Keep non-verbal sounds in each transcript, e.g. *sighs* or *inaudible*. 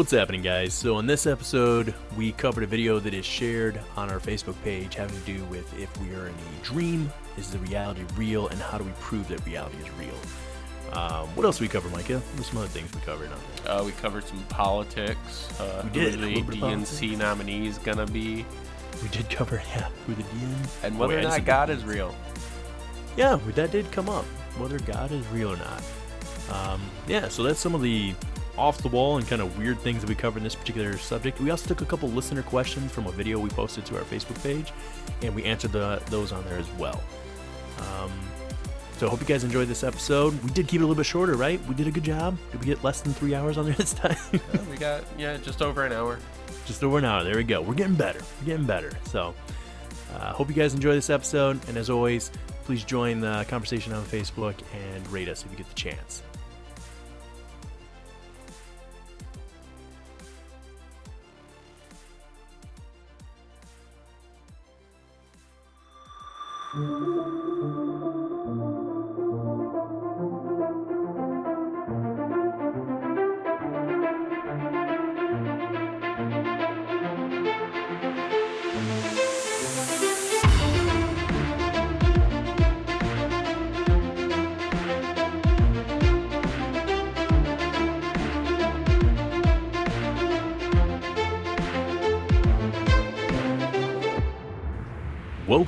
What's happening, guys? So, in this episode, we covered a video that is shared on our Facebook page having to do with if we are in a dream, is the reality real, and how do we prove that reality is real? Um, what else we cover, Micah? What some other things we covered on there? Uh, we covered some politics. Uh, We did, Who the DNC nominee is gonna be, We did cover, *laughs* yeah, who the DN. and Oh, whether or not God is real. Yeah, that did come up, whether God is real or not. Um, yeah, so that's some of the off the wall and kind of weird things that we covered in this particular subject. We also took a couple listener questions from a video we posted to our Facebook page, and we answered the, those on there as well. Um, so I hope you guys enjoyed this episode. We did keep it a little bit shorter, right? We did a good job. Did we get less than three hours on there *laughs* this time? Uh, we got yeah, just over an hour. Just over an hour. There we go. We're getting better. We're getting better. So, uh, hope you guys enjoy this episode. And as always, please join the conversation on Facebook and rate us if you get the chance. Mm-hmm.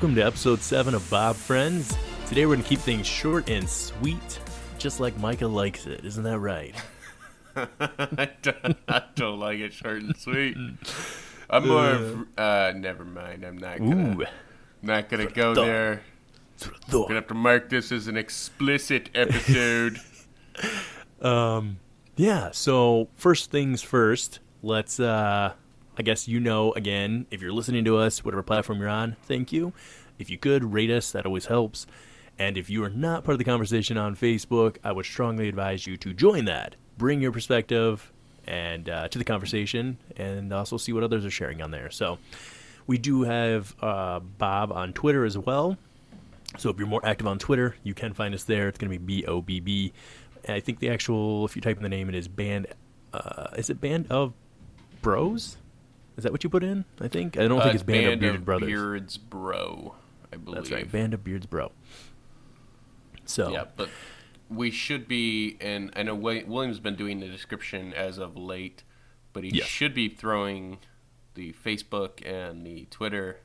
Welcome to episode 7 of Bob Friends. Today we're going to keep things short and sweet, just like Micah likes it. Isn't that right? *laughs* *laughs* I, don't, I don't like it short and sweet. *laughs* I'm more. of- Uh, never mind. I'm not gonna. Ooh. Not gonna go there. Thor. Gonna have to mark this as an explicit episode. Um, yeah. So first things first. Let's. Uh, I guess you know again if you're listening to us, whatever platform you're on. Thank you. If you could rate us, that always helps. And if you are not part of the conversation on Facebook, I would strongly advise you to join that. Bring your perspective and uh, to the conversation, and also see what others are sharing on there. So we do have uh, Bob on Twitter as well. So if you're more active on Twitter, you can find us there. It's going to be B O B B. I think the actual, if you type in the name, it is Band. Uh, is it Band of Bros? Is that what you put in? I think I don't Uh, think it's Band, of Bearded of Brothers. Beards Bro, I believe. That's right, Band of Beards Bro. So Yeah, but we should be, and I know William's been doing the description as of late, but he Yes. should be throwing the Facebook and the Twitter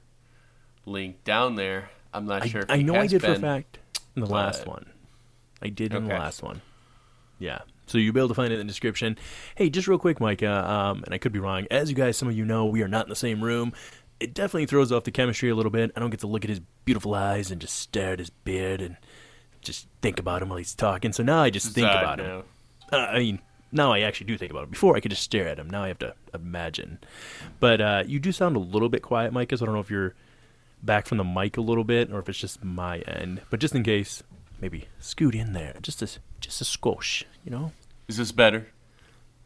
link down there. I'm not I, sure. If I know I did for a fact in the last one. I did in the last one. Yeah. So you'll be able to find it in the description. Hey, just real quick, Micah, um, and I could be wrong. As you guys, some of you know, we are not in the same room. It definitely throws off the chemistry a little bit. I don't get to look at his beautiful eyes and just stare at his beard and just think about him while he's talking. So now I just think Zod about him. Uh, I mean, now I actually do think about it. Before I could just stare at him. Now I have to imagine. But uh, you do sound a little bit quiet, Micah. So I don't know if you're back from the mic a little bit or if it's just my end. But just in case, maybe scoot in there, just a just a squash. You know? Is this better?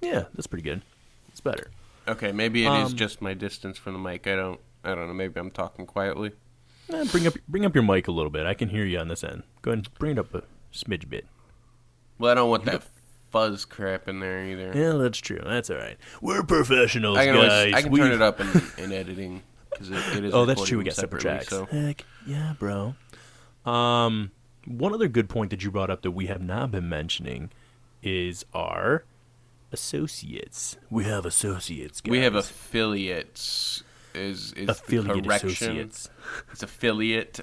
Yeah, that's pretty good. It's better. Okay, maybe it is Um, just my distance from the mic. I don't. I don't know. Maybe I'm talking quietly. Eh, bring up bring up your mic a little bit. I can hear you on this end. Go ahead and bring it up a smidge bit. Well, I don't want that fuzz crap in there either. Yeah, that's true. That's all right. We're professionals, I can, always, guys. I can We've- turn it up in, in editing because it, it is. *laughs* Oh, that's true. We got separate tracks. So Heck yeah, bro. Um, one other good point that you brought up that we have not been mentioning is our associates. We have associates. Guys. we have affiliates. Is is affiliate associates. It's affiliate.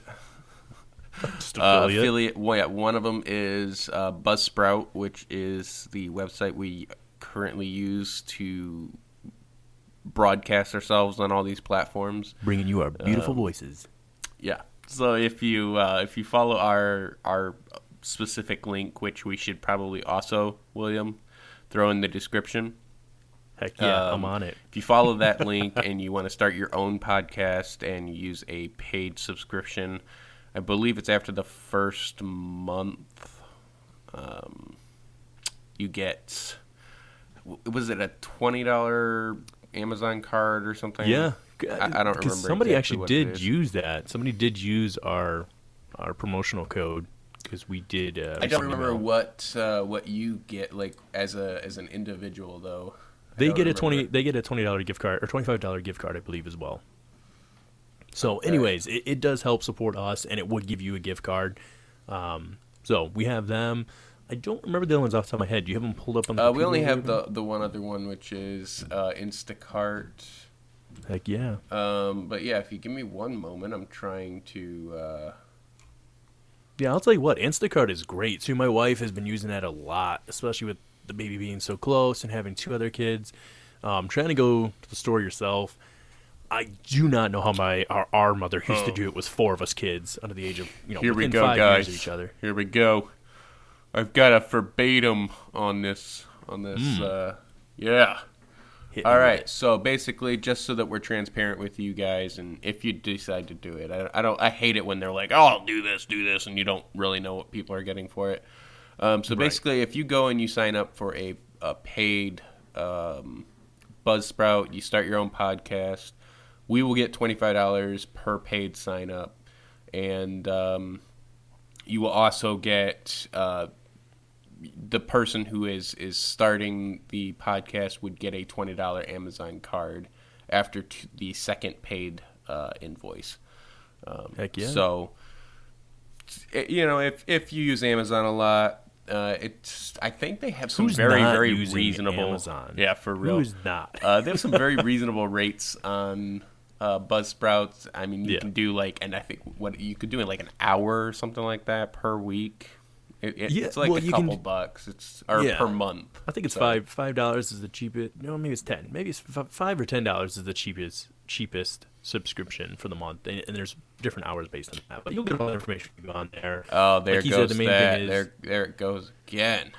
Just Uh, affiliate. affiliate. Well, yeah, one of them is uh, Buzzsprout, which is the website we currently use to broadcast ourselves on all these platforms. bringing you our beautiful Um, voices. Yeah. So if you uh, if you follow our our specific link, which we should probably also William throw in the description. Heck yeah, I'm um, on it. If you follow that *laughs* link and you want to start your own podcast and use a paid subscription, I believe it's after the first month. Um, you get was it a twenty dollar Amazon card or something? Yeah, I, I don't because remember. somebody exactly actually what did is. use that. Somebody did use our our promotional code because we did. Uh, I don't remember email. what uh, what you get like as a as an individual though. They don't get a twenty. They get a twenty dollar gift card or twenty five dollar gift card, I believe, as well. So, Okay. anyways, it, it does help support us, and it would give you a gift card. Um, so we have them. I don't remember the other ones off the top of my head. Do you have them pulled up on the? Uh, we only have the the one other one, which is uh, Instacart. Heck yeah. Um, but yeah, if you give me one moment, I'm trying to. Uh, Yeah, I'll tell you what, Instacart is great too. My wife has been using that a lot, especially with the baby being so close and having two other kids. Um, trying to go to the store yourself. I do not know how my our, our mother used to Oh. do it with four of us kids under the age of you know Here we go, five guys. years of each other. Here we go. I've got a verbatim on this. On this. Hmm. Uh, yeah. All right. So basically, just so that we're transparent with you guys, and if you decide to do it, I, I don't. I hate it when they're like, "Oh, I'll do this, do this," and you don't really know what people are getting for it. Um, so Right. basically, if you go and you sign up for a, a paid um, Buzzsprout, you start your own podcast, we will get twenty five dollars per paid sign up, and um, you will also get uh, the person who is is starting the podcast would get a twenty dollar Amazon card after t- the second paid uh, invoice. Um, Heck yeah. So, you know, if if you use Amazon a lot, uh, it's I think they have some Who's very very reasonable. Amazon? Yeah, for real. Who's not? Uh, they have some very *laughs* reasonable rates on uh, Buzzsprouts. I mean, you Yeah. can do like, and I think what you could do in like an hour or something like that per week. It, it- Yeah, it's like well, a you can couple bucks. It's or Yeah. per month. I think it's So- five five dollars is the cheapest. No, maybe it's ten. Maybe it's f- five or ten dollars is the cheapest cheapest subscription for the month, and, and there's different hours based on that. But you'll get all the information if you go on there. Oh, there Like goes said, the main that. thing is- there, there it goes again.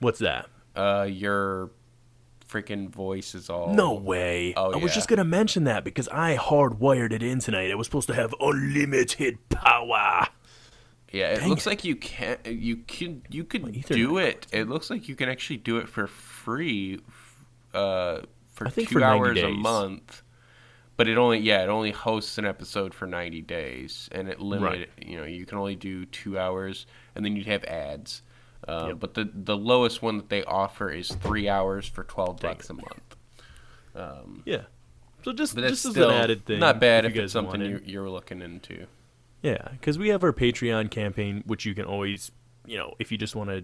What's that? Uh, your freaking voice is all No way. Oh, I was just gonna mention that because I hardwired it in tonight. It was supposed to have unlimited power. Yeah, it Dang looks it. like you can you can you could do it. It looks like you can actually do it for free uh for 2 for 90 hours a month. But it only yeah, it only hosts an episode for 90 days and it limit Right. you know, you can only do 2 hours and then you'd have ads. Uh, Yep. but the the lowest one that they offer is 3 hours for 12 bucks a month. Um Yeah. So just just as an added thing, not bad if, if, it's something you, you're looking into. Yeah, because we have our Patreon campaign, which you can always, you know, if you just want to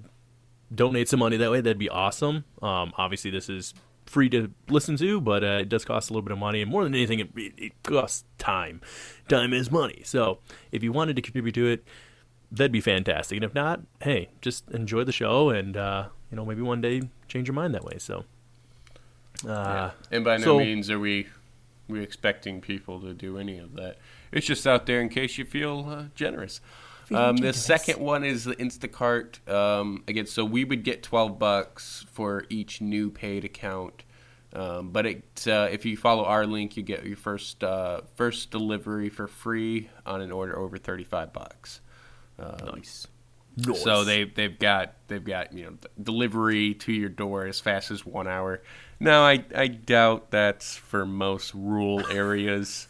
donate some money that way, that'd be awesome. Um, obviously, this is free to listen to, but uh, it does cost a little bit of money, and more than anything, it, it, costs time. Time is money. So if you wanted to contribute to it, that'd be fantastic. And if not, hey, just enjoy the show, and uh, you know, maybe one day change your mind that way. So. Uh, And by no so- means are we we expecting people to do any of that. It's just out there in case you feel uh, generous. Um, the second one is the Instacart. Um, again, so we would get twelve bucks for each new paid account. Um, but it, uh, if you follow our link, you get your first uh, first delivery for free on an order over thirty five bucks. nice. So they they've got they've got you know delivery to your door as fast as one hour. Now I I doubt that's for most rural *laughs* areas.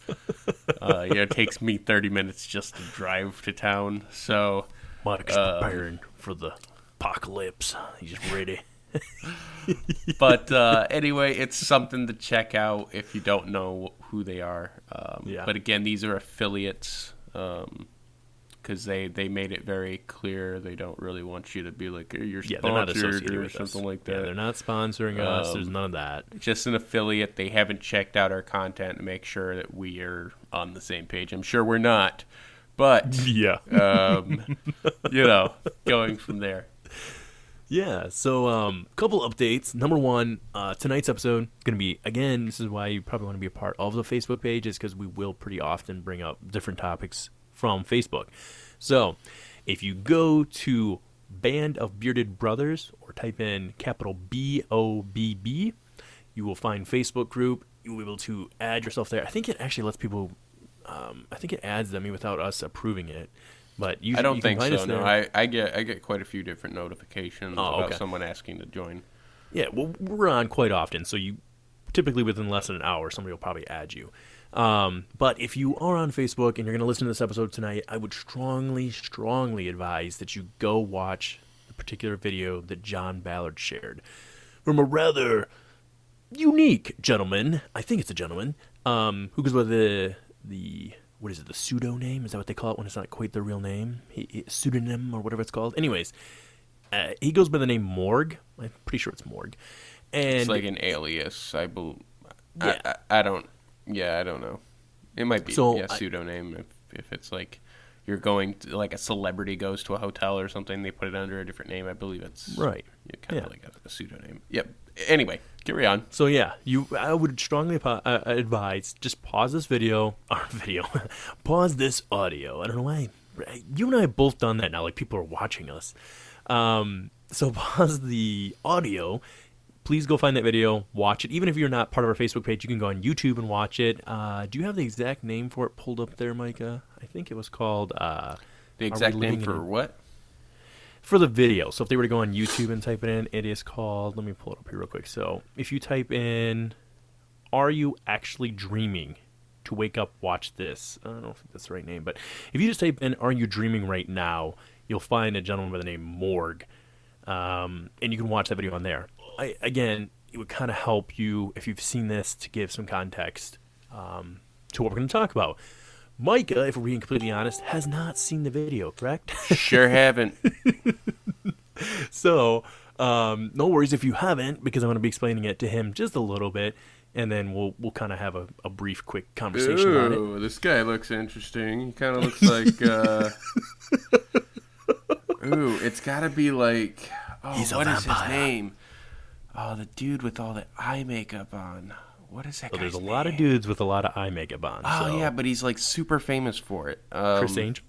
uh, yeah, it takes me thirty minutes just to drive to town. So Mike's um, preparing for the apocalypse. He's ready. *laughs* but uh, anyway, it's something to check out if you don't know who they are. Um, Yeah. But again, these are affiliates because they they made it very clear they don't really want you to be like you're Yeah, they're not associated or with us. something like Yeah, that. they're not sponsoring us. There's Um, none of that. just an affiliate. They haven't checked out our content to make sure that we are on the same page. I'm sure we're not, but *laughs* Yeah. um, you know, going from there. Yeah, so um couple updates. Number one, uh tonight's episode gonna be again, this is why you probably want to be a part of the Facebook page, is because we will pretty often bring up different topics from Facebook. So if you go to Band of Bearded Brothers or type in capital B O B B, you will find Facebook group. You will be able to add yourself there. I think it actually lets people um, I think it adds them without us approving it. But you, I don't you think so. No. I, I get I get quite a few different notifications Oh, about okay. someone asking to join. Yeah, well, we're on quite often, so you typically within less than an hour, somebody will probably add you. Um, but if you are on Facebook and you're going to listen to this episode tonight, I would strongly, strongly advise that you go watch the particular video that John Ballard shared from a rather unique gentleman. I think it's a gentleman. Um, who goes by the the what is it? The pseudo name is that what they call it when it's not quite their real name? He, he- pseudonym or whatever it's called. Anyways, uh, he goes by the name Morg. I'm pretty sure it's Morg. And It's like an alias. I believe. Yeah. I, I, I don't. Yeah, I don't know. It might be So, yeah I- pseudonym if if it's like you're going to, like a celebrity goes to a hotel or something. They put it under a different name. I believe it's Right. You kind of Yeah. like a, a pseudonym. Yep. Anyway, carry on. So yeah, you I would strongly po- uh, advise just pause this video *laughs* or video, pause this audio. I don't know why you and I have both done that now. Like people are watching us. Um, so *laughs* pause the audio. Please go find that video, watch it. Even if you're not part of our Facebook page, you can go on YouTube and watch it. Uh, do you have the exact name for it pulled up there, Micah? I think it was called. Uh, The exact name for what? for the video. So if they were to go on YouTube and type it in, it is called. Let me pull it up here real quick. So if you type in, "Are you actually dreaming?" to wake up, watch this. I don't know if that's the right name, but if you just type in "Are you dreaming right now?" you'll find a gentleman by the name Morg, um, and you can watch that video on there. I, again, it would kind of help you if you've seen this to give some context um, to what we're going to talk about. Micah, if we're being completely honest, has not seen the video, correct? Sure haven't. *laughs* So, um, no worries if you haven't, because I'm going to be explaining it to him just a little bit, and then we'll we'll kind of have a, a brief, quick conversation on it. Ooh, this guy looks interesting. He kind of looks like. Uh... *laughs* Ooh, it's got to be like. Oh, He's what is his name? Oh, the dude with all the eye makeup on. What is that So there's a guy's lot of dudes with a lot of eye makeup on. Oh so. yeah, but he's like super famous for it. Um, Criss Angel.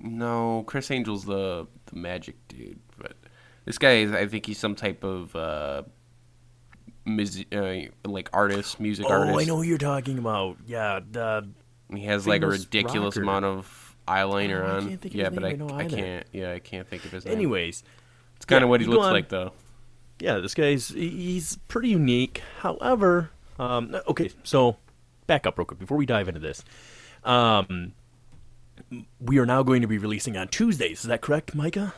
No, Criss Angel's the the magic dude, but this guy is. I think he's some type of uh, mus- uh like artist, music Oh, artist. Oh, I know who you're talking about. Yeah, the He has like a ridiculous rocker. amount of eyeliner Oh, on. can't think of yeah, but I, I can't. Yeah, I can't think of his name. anyways. it's kind of yeah, what he looks on- like though. Yeah, this guy's he's pretty unique. However, um, okay, so back up real quick before we dive into this. Um, we are now going to be releasing on Tuesdays. Is that correct, Micah?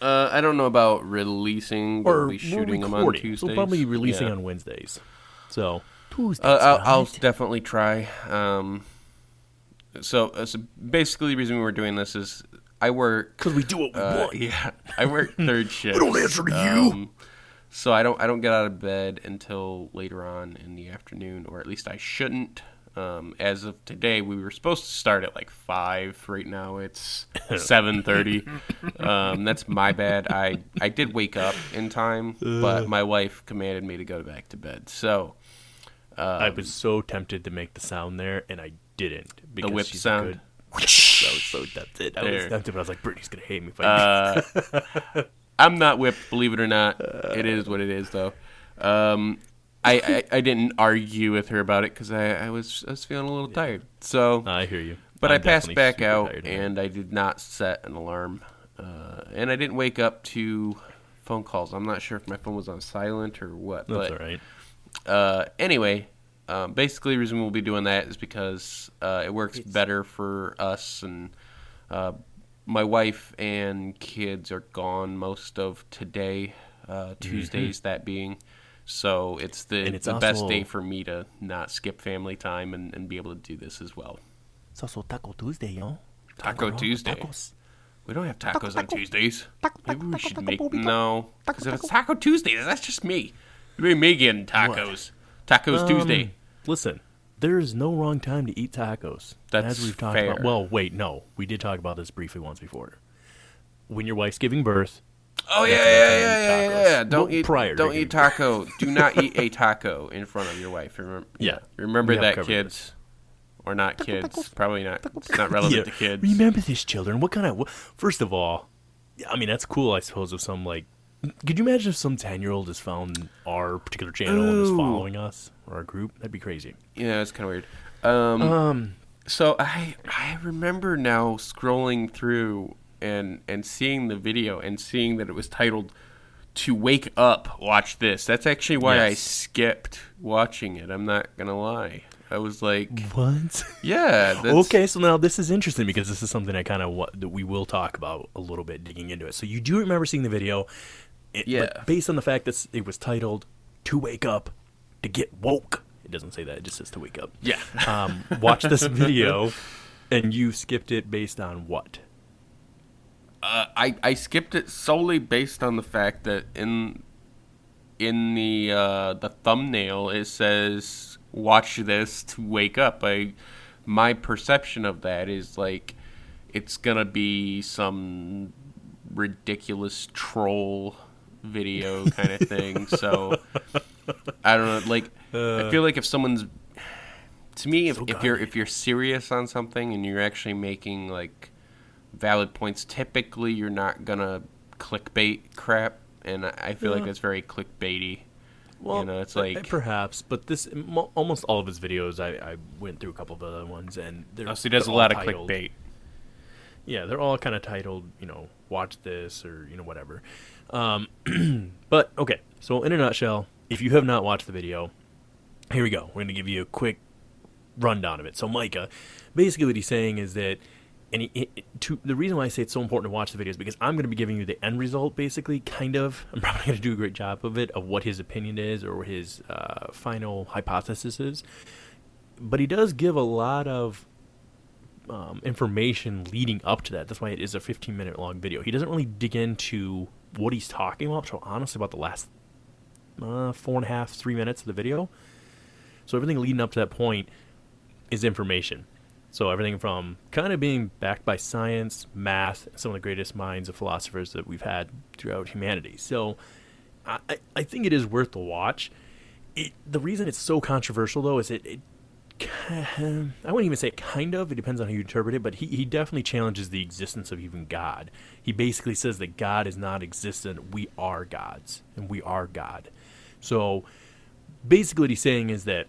Uh, I don't know about releasing, but or we'll shooting them on. Tuesdays. We'll probably be releasing Yeah. on Wednesdays. So Tuesdays. Uh, I'll, I'll definitely try. Um, so, uh, so basically, the reason we were doing this is I work because we do what we uh, want. *laughs* Yeah, I work third *laughs* shift. we don't answer to you. Um, so I don't I don't get out of bed until later on in the afternoon, or at least I shouldn't. Um, as of today, we were supposed to start at like five. Right now, it's *laughs* seven thirty. um, that's my bad. I I did wake up in time, but my wife commanded me to go back to bed. So I was so tempted to make the sound there, and I didn't. Because whip she's a sound? I was so tempted. I was tempted, but I was like, Brittany's gonna hate me if I Uh, *laughs* I'm not whipped, believe it or not. It is what it is, though. Um, I, I I didn't argue with her about it because I, I was I was feeling a little tired. So, I hear you. but I'm I passed back out and I did not set an alarm, uh, and I didn't wake up to phone calls. I'm not sure if my phone was on silent or what. That's but all right. uh, anyway, um, basically, the reason we'll be doing that is because uh, it works better for us, and uh, my wife and kids are gone most of today, uh, Tuesdays that being. So it's the Mm-hmm. And it's the best day for me to not skip family time and, and be able to do this as well. It's also Taco Tuesday, yo. Taco no? Tuesday. Tacos. We don't have tacos on Tuesdays. Taco, Maybe we taco, should taco, make no, because if it's taco. Taco Tuesdays, that's just me. It'd be me getting tacos. Tacos Um, Tuesday. Listen, there is no wrong time to eat tacos. That's As we've talked fair. about. Well, wait, no. We did talk about this briefly once before. When your wife's giving birth, Oh yeah, yeah, yeah, saying, yeah, yeah, yeah. Don't Well, eat prior Don't getting eat taco. Do not eat a taco in front of your wife. Remember? *laughs* Yeah, Remember that, covered kids, or not kids? Probably not. It's not relevant to kids. Remember this, children. What kind of? wh- First of all, I mean that's cool. I suppose if some like, could you imagine if some ten year old has found our particular channel and is Ooh. following us or our group? That'd be crazy. Yeah, it's kind of weird. Um, Um, so I I remember now scrolling through and and seeing the video and seeing that it was titled "To Wake Up, Watch This." That's actually why I Yes. skipped watching it. I'm not gonna lie. I was like, what? yeah, *laughs* that's, okay, so now this is interesting because this is something I kind of that we will talk about a little bit digging into it. So you do remember seeing the video, it, Yeah. But based on the fact that it was titled to wake up, to get woke. It doesn't say that; it just says to wake up. Yeah. *laughs* Um, watch this *laughs* video, and you skipped it based on what? Uh, I I skipped it solely based on the fact that in in the uh, the thumbnail it says watch this to wake up. I my perception of that is like it's gonna be some ridiculous troll video kind of thing. so I don't know. Like I feel like if someone's to me, if, So if you're if you're serious on something and you're actually making like valid points, typically you're not gonna clickbait crap, and I feel like Yeah. that's very clickbaity. Well, know, it's uh, like- perhaps, but this almost all of his videos. I, I went through a couple of other ones, and they're, Oh, so he does a lot of titled- clickbait. Yeah, they're all kind of titled, you know, watch this or you know whatever. Um, *clears throat* but okay, so in a nutshell, if you have not watched the video, here we go. We're going to give you a quick rundown of it. So Micah, basically what he's saying is that, and he, it, to, the reason why I say it's so important to watch the video is because I'm going to be giving you the end result, basically, kind of. *laughs* I'm probably going to do a great job of it, of what his opinion is or his uh, final hypothesis is. But he does give a lot of um, information leading up to that. That's why it is a 15 minute long video. He doesn't really dig into what he's talking about. So honestly, about the last uh, four and a half, three minutes of the video. So everything leading up to that point is information. So everything from kind of being backed by science, math, some of the greatest minds of philosophers that we've had throughout humanity. So I, I- think it is worth the watch. It, the reason it's so controversial though is it, it I wouldn't even say kind of. It depends on how you interpret it, but he, he definitely challenges the existence of even God. He basically says that God is not existent. We are gods, and we are God. So basically, what he's saying is that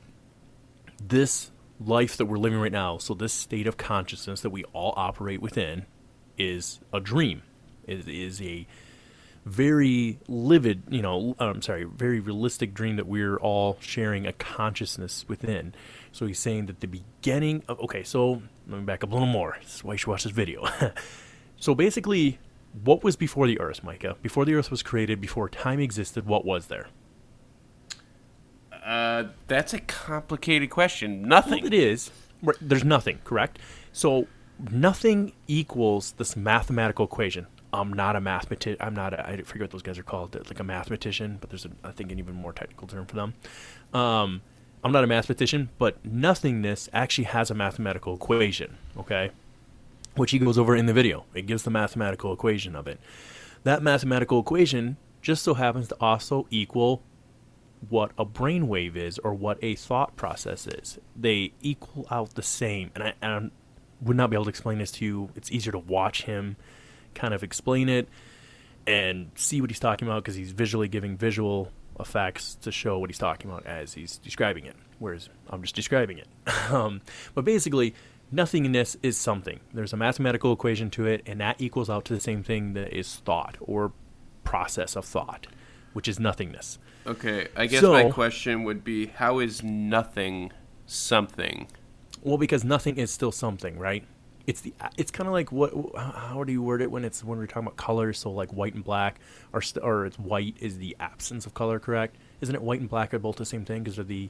this life that we're living right now, so this state of consciousness that we all operate within, is a dream. Is is a very livid, you know, I'm sorry, very realistic dream that we're all sharing a consciousness within. So he's saying that the beginning of, okay, so let me back up a little more. This is why you should watch this video. *laughs* so basically, what was before the earth, Micah? Before the earth was created, before time existed, what was there? Uh, that's a complicated question. Well, Nothing. it is. Right, There's nothing, correct? So nothing equals this mathematical equation. I'm not a mathematician. I'm not. A, I forget what those guys are called. Like a mathematician, but there's, a, I think, an even more technical term for them. Um, I'm not a mathematician, but nothingness actually has a mathematical equation. Okay, which he goes over in the video. It gives the mathematical equation of it. That mathematical equation just so happens to also equal what a brainwave is or what a thought process is. They equal out the same. And I, and I would not be able to explain this to you. It's easier to watch him kind of explain it and see what he's talking about because he's visually giving visual effects to show what he's talking about as he's describing it. Whereas I'm just describing it. *laughs* um, but basically, nothingness is something. There's a mathematical equation to it, and that equals out to the same thing that is thought or process of thought, which is nothingness. Okay, I guess So- my question would be how is nothing something? Well, because nothing is still something, right? It's the it's kind of like what how do you word it when it's when we're talking about colors? So like white and black, or st- or it's white is the absence of color, correct? Isn't it white and black are both the same thing? Because they're the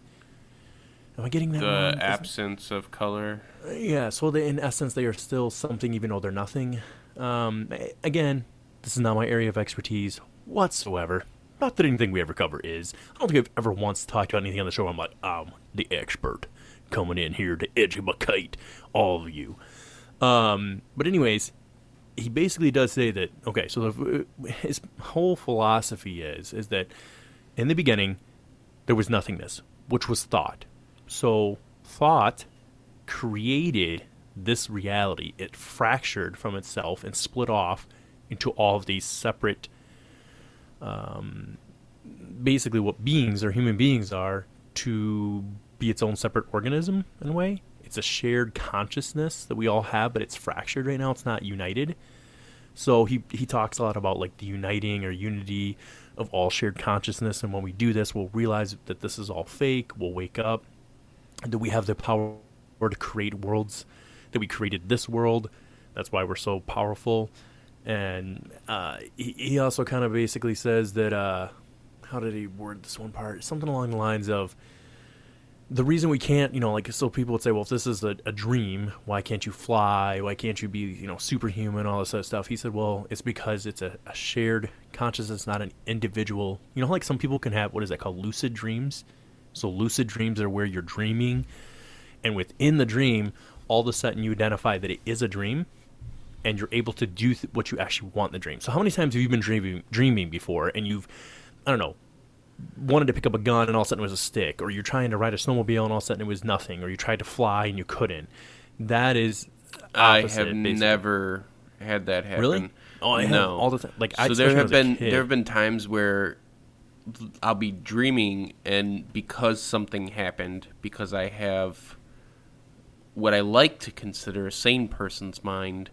am I getting that The wrong? Absence of color. yeah, so they, in essence, they are still something, even though they're nothing. Um, again, this is not my area of expertise whatsoever. Not that anything we ever cover is. I don't think I've ever once talked about anything on the show. I'm like, I'm the expert coming in here to educate all of you. Um, but anyways, he basically does say that. Okay, so the, his whole philosophy is is that in the beginning there was nothingness, which was thought. So thought created this reality. It fractured from itself and split off into all of these separate, um, basically what beings or human beings are to be its own separate organism in a way. It's a shared consciousness that we all have, but it's fractured right now. It's not united. So he he talks a lot about like the uniting or unity of all shared consciousness, and when we do this, we'll realize that this is all fake. We'll wake up, that we have the power to create worlds. That we created this world. That's why we're so powerful. And uh, he, he also kind of basically says that uh, how did he word this one part? Something along the lines of the reason we can't, you know, like so people would say, well, if this is a, a dream, why can't you fly? Why can't you be, you know, superhuman? All this other stuff. He said, well, it's because it's a, a shared consciousness, not an individual. You know, like some people can have what is that called, lucid dreams. So lucid dreams are where you're dreaming, and within the dream, all of a sudden you identify that it is a dream, and you're able to do th- what you actually want in the dream. So how many times have you been dreaming dreaming before, and you've, I don't know, wanted to pick up a gun and all of a sudden it was a stick, or you're trying to ride a snowmobile and all of a sudden it was nothing, or you tried to fly and you couldn't. That is. I have basically. never had that happen. Really? Oh, I no. all the time. Like I so there especially when I have been there have been times where I'll be dreaming and because something happened because I have what I like to consider a sane person's mind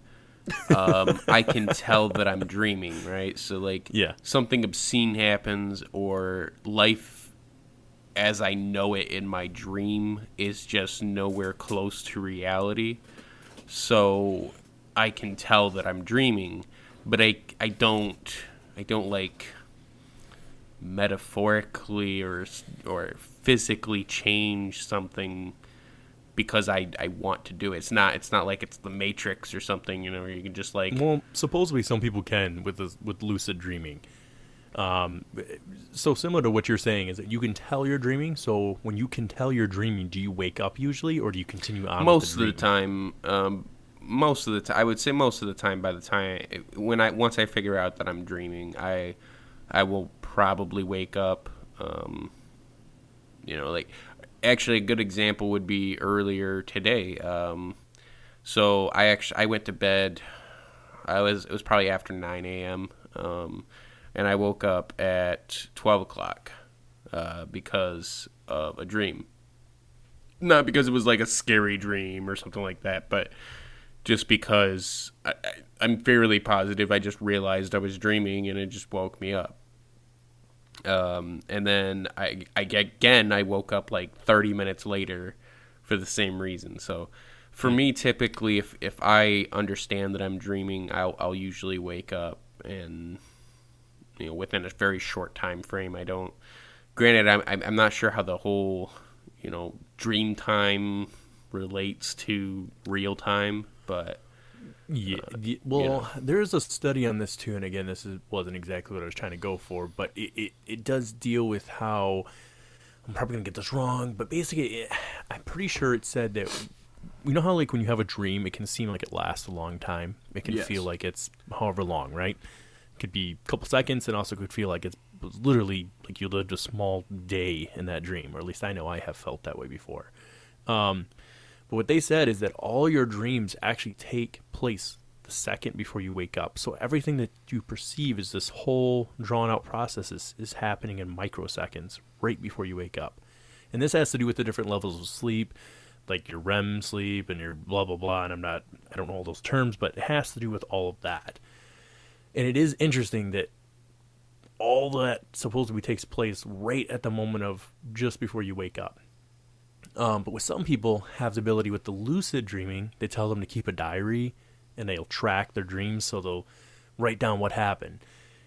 um, I can tell that I'm dreaming right so like Yeah. something obscene happens or life as I know it in my dream is just nowhere close to reality so I can tell that I'm dreaming, but I I don't I don't like metaphorically or or physically change something because I I want to do it. It's not it's not like it's the Matrix or something, you know, where you can just like Well, supposedly some people can with this, with lucid dreaming. Um, so similar to what you're saying is that you can tell you're dreaming. So when you can tell you're dreaming, do you wake up usually, or do you continue on? most of the time um most of the time I would say most of the time by the time when I once I figure out that I'm dreaming, I I will probably wake up um you know like actually a good example would be earlier today um so I actually I went to bed I was it was probably after 9 a.m. Um, and I woke up at 12 o'clock uh, because of a dream not because it was like a scary dream or something like that, but just because I, I, I'm fairly positive I just realized I was dreaming and it just woke me up. Um, and then I, I again I woke up like 30 minutes later for the same reason. So for me, typically, if if I understand that I'm dreaming, I'll I'll usually wake up and you know within a very short time frame. I don't. Granted, I'm I'm I'm not sure how the whole you know dream time relates to real time, but Yeah. the- well, there's a study on this too, and again, this is, wasn't exactly what I was trying to go for, but it, it, it does deal with how I'm probably gonna get this wrong, but basically, it, I'm pretty sure it said that you know how like when you have a dream, it can seem like it lasts a long time. It can Yes. feel like it's however long, right? It could be a couple seconds, and also could feel like it's literally like you lived a small day in that dream, or at least I know I have felt that way before. Um, but what they said is that all your dreams actually take place the second before you wake up. So everything that you perceive is this whole drawn out process is, is happening in microseconds right before you wake up. And this has to do with the different levels of sleep, like your REM sleep and your blah blah blah. And I'm not I don't know all those terms, but it has to do with all of that. And it is interesting that all that supposedly takes place right at the moment of just before you wake up. Um, but with some people have the ability with the lucid dreaming, they tell them to keep a diary and they'll track their dreams so they'll write down what happened.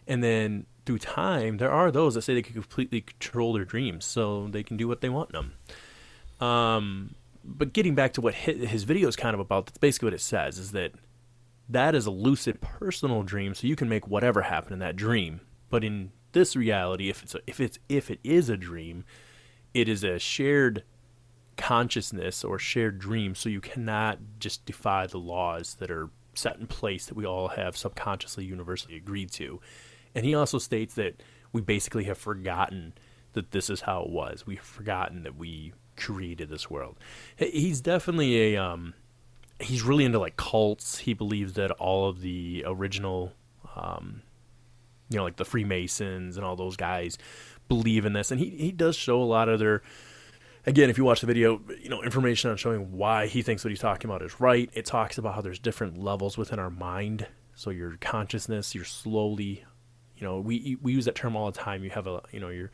And then through time, there are those that say they can completely control their dreams so they can do what they want in them. Um, but getting back to what his video is kind of about, that's basically what it says is that that is a lucid personal dream, so you can make whatever happen in that dream. But in this reality, if it's a, if it's if it is a dream, it is a shared consciousness or shared dream, so you cannot just defy the laws that are set in place that we all have subconsciously universally agreed to. And he also states that we basically have forgotten that this is how it was. We've forgotten that we created this world. He's definitely a um he's really into like cults. He believes that all of the original um you know like the Freemasons and all those guys believe in this and he he does show a lot of their again, if you watch the video, you know, information on showing why he thinks what he's talking about is right. It talks about how there's different levels within our mind. So your consciousness, you're slowly, you know, we we use that term all the time. You have a, you know, you're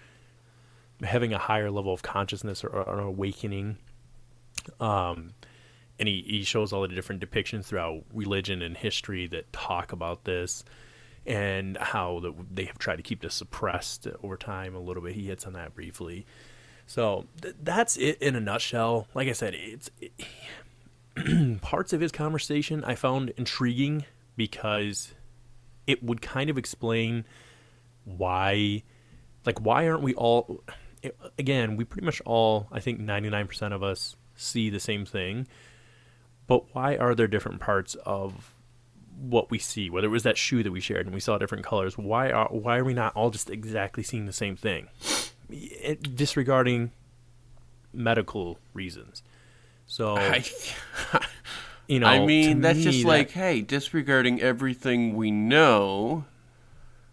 having a higher level of consciousness or, or an awakening. Um, and he, he shows all the different depictions throughout religion and history that talk about this. and how the, they have tried to keep this suppressed over time a little bit. He hits on that briefly. So th- that's it in a nutshell. Like I said, it's it, *clears throat* parts of his conversation I found intriguing because it would kind of explain why, like, why aren't we all? Eh, again, we pretty much all, I think, ninety nine percent of us see the same thing, but why are there different parts of what we see? Whether it was that shoe that we shared and we saw different colors, why are why are we not all just exactly seeing the same thing? It, disregarding medical reasons. So, *laughs* I, you know, I mean, that's me, just that- like, hey, disregarding everything we know.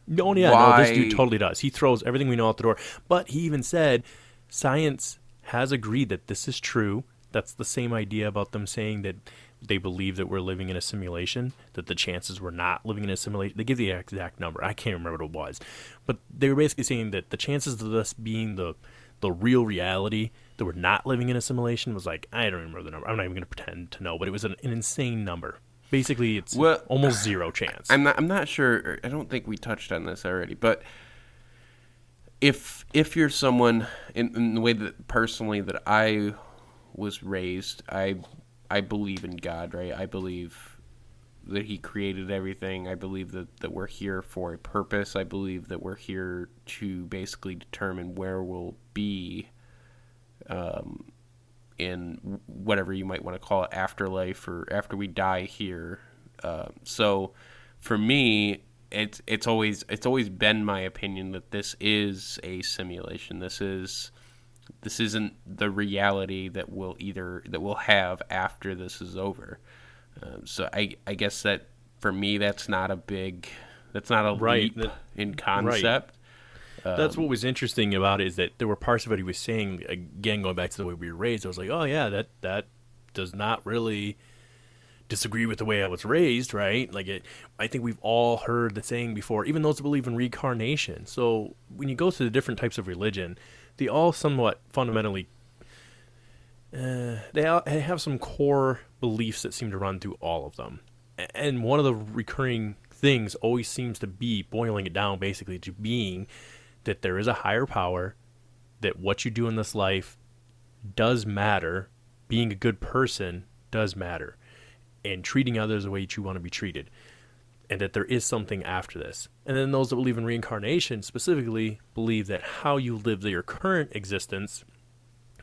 No, yeah, no, this dude totally does. He throws everything we know out the door. But he even said science has agreed that this is true. That's the same idea about them saying that they believe that we're living in a simulation, that the chances we're not living in a simulation. They give the exact number. I can't remember what it was. But they were basically saying that the chances of us being the the real reality that we're not living in a simulation was like I don't remember the number. I'm not even going to pretend to know, but it was an, an insane number. Basically, it's Well, almost zero chance. I'm not. I'm not sure. I don't think we touched on this already, but if if you're someone in, in the way that personally that I was raised, I I believe in God, right? I believe that He created everything. I believe that that we're here for a purpose. I believe that we're here to basically determine where we'll be. Um, in whatever you might want to call it afterlife or after we die here uh, so for me it's it's always it's always been my opinion that this is a simulation this is this isn't the reality that we'll either that we'll have after this is over um, so I I guess that for me that's not a big that's not a Right, leap that- in concept That's what was interesting about it is that there were parts of it he was saying again going back to the way we were raised. I was like, oh yeah, that that does not really disagree with the way I was raised, right? Like it, I think we've all heard the saying before, even those that believe in reincarnation. So when you go through the different types of religion, they all somewhat fundamentally. Uh, they, all, they have some core beliefs that seem to run through all of them, and one of the recurring things always seems to be boiling it down basically to being that there is a higher power, that what you do in this life does matter, being a good person does matter, and treating others the way you want to be treated, and that there is something after this. And then those that believe in reincarnation specifically believe that how you live your current existence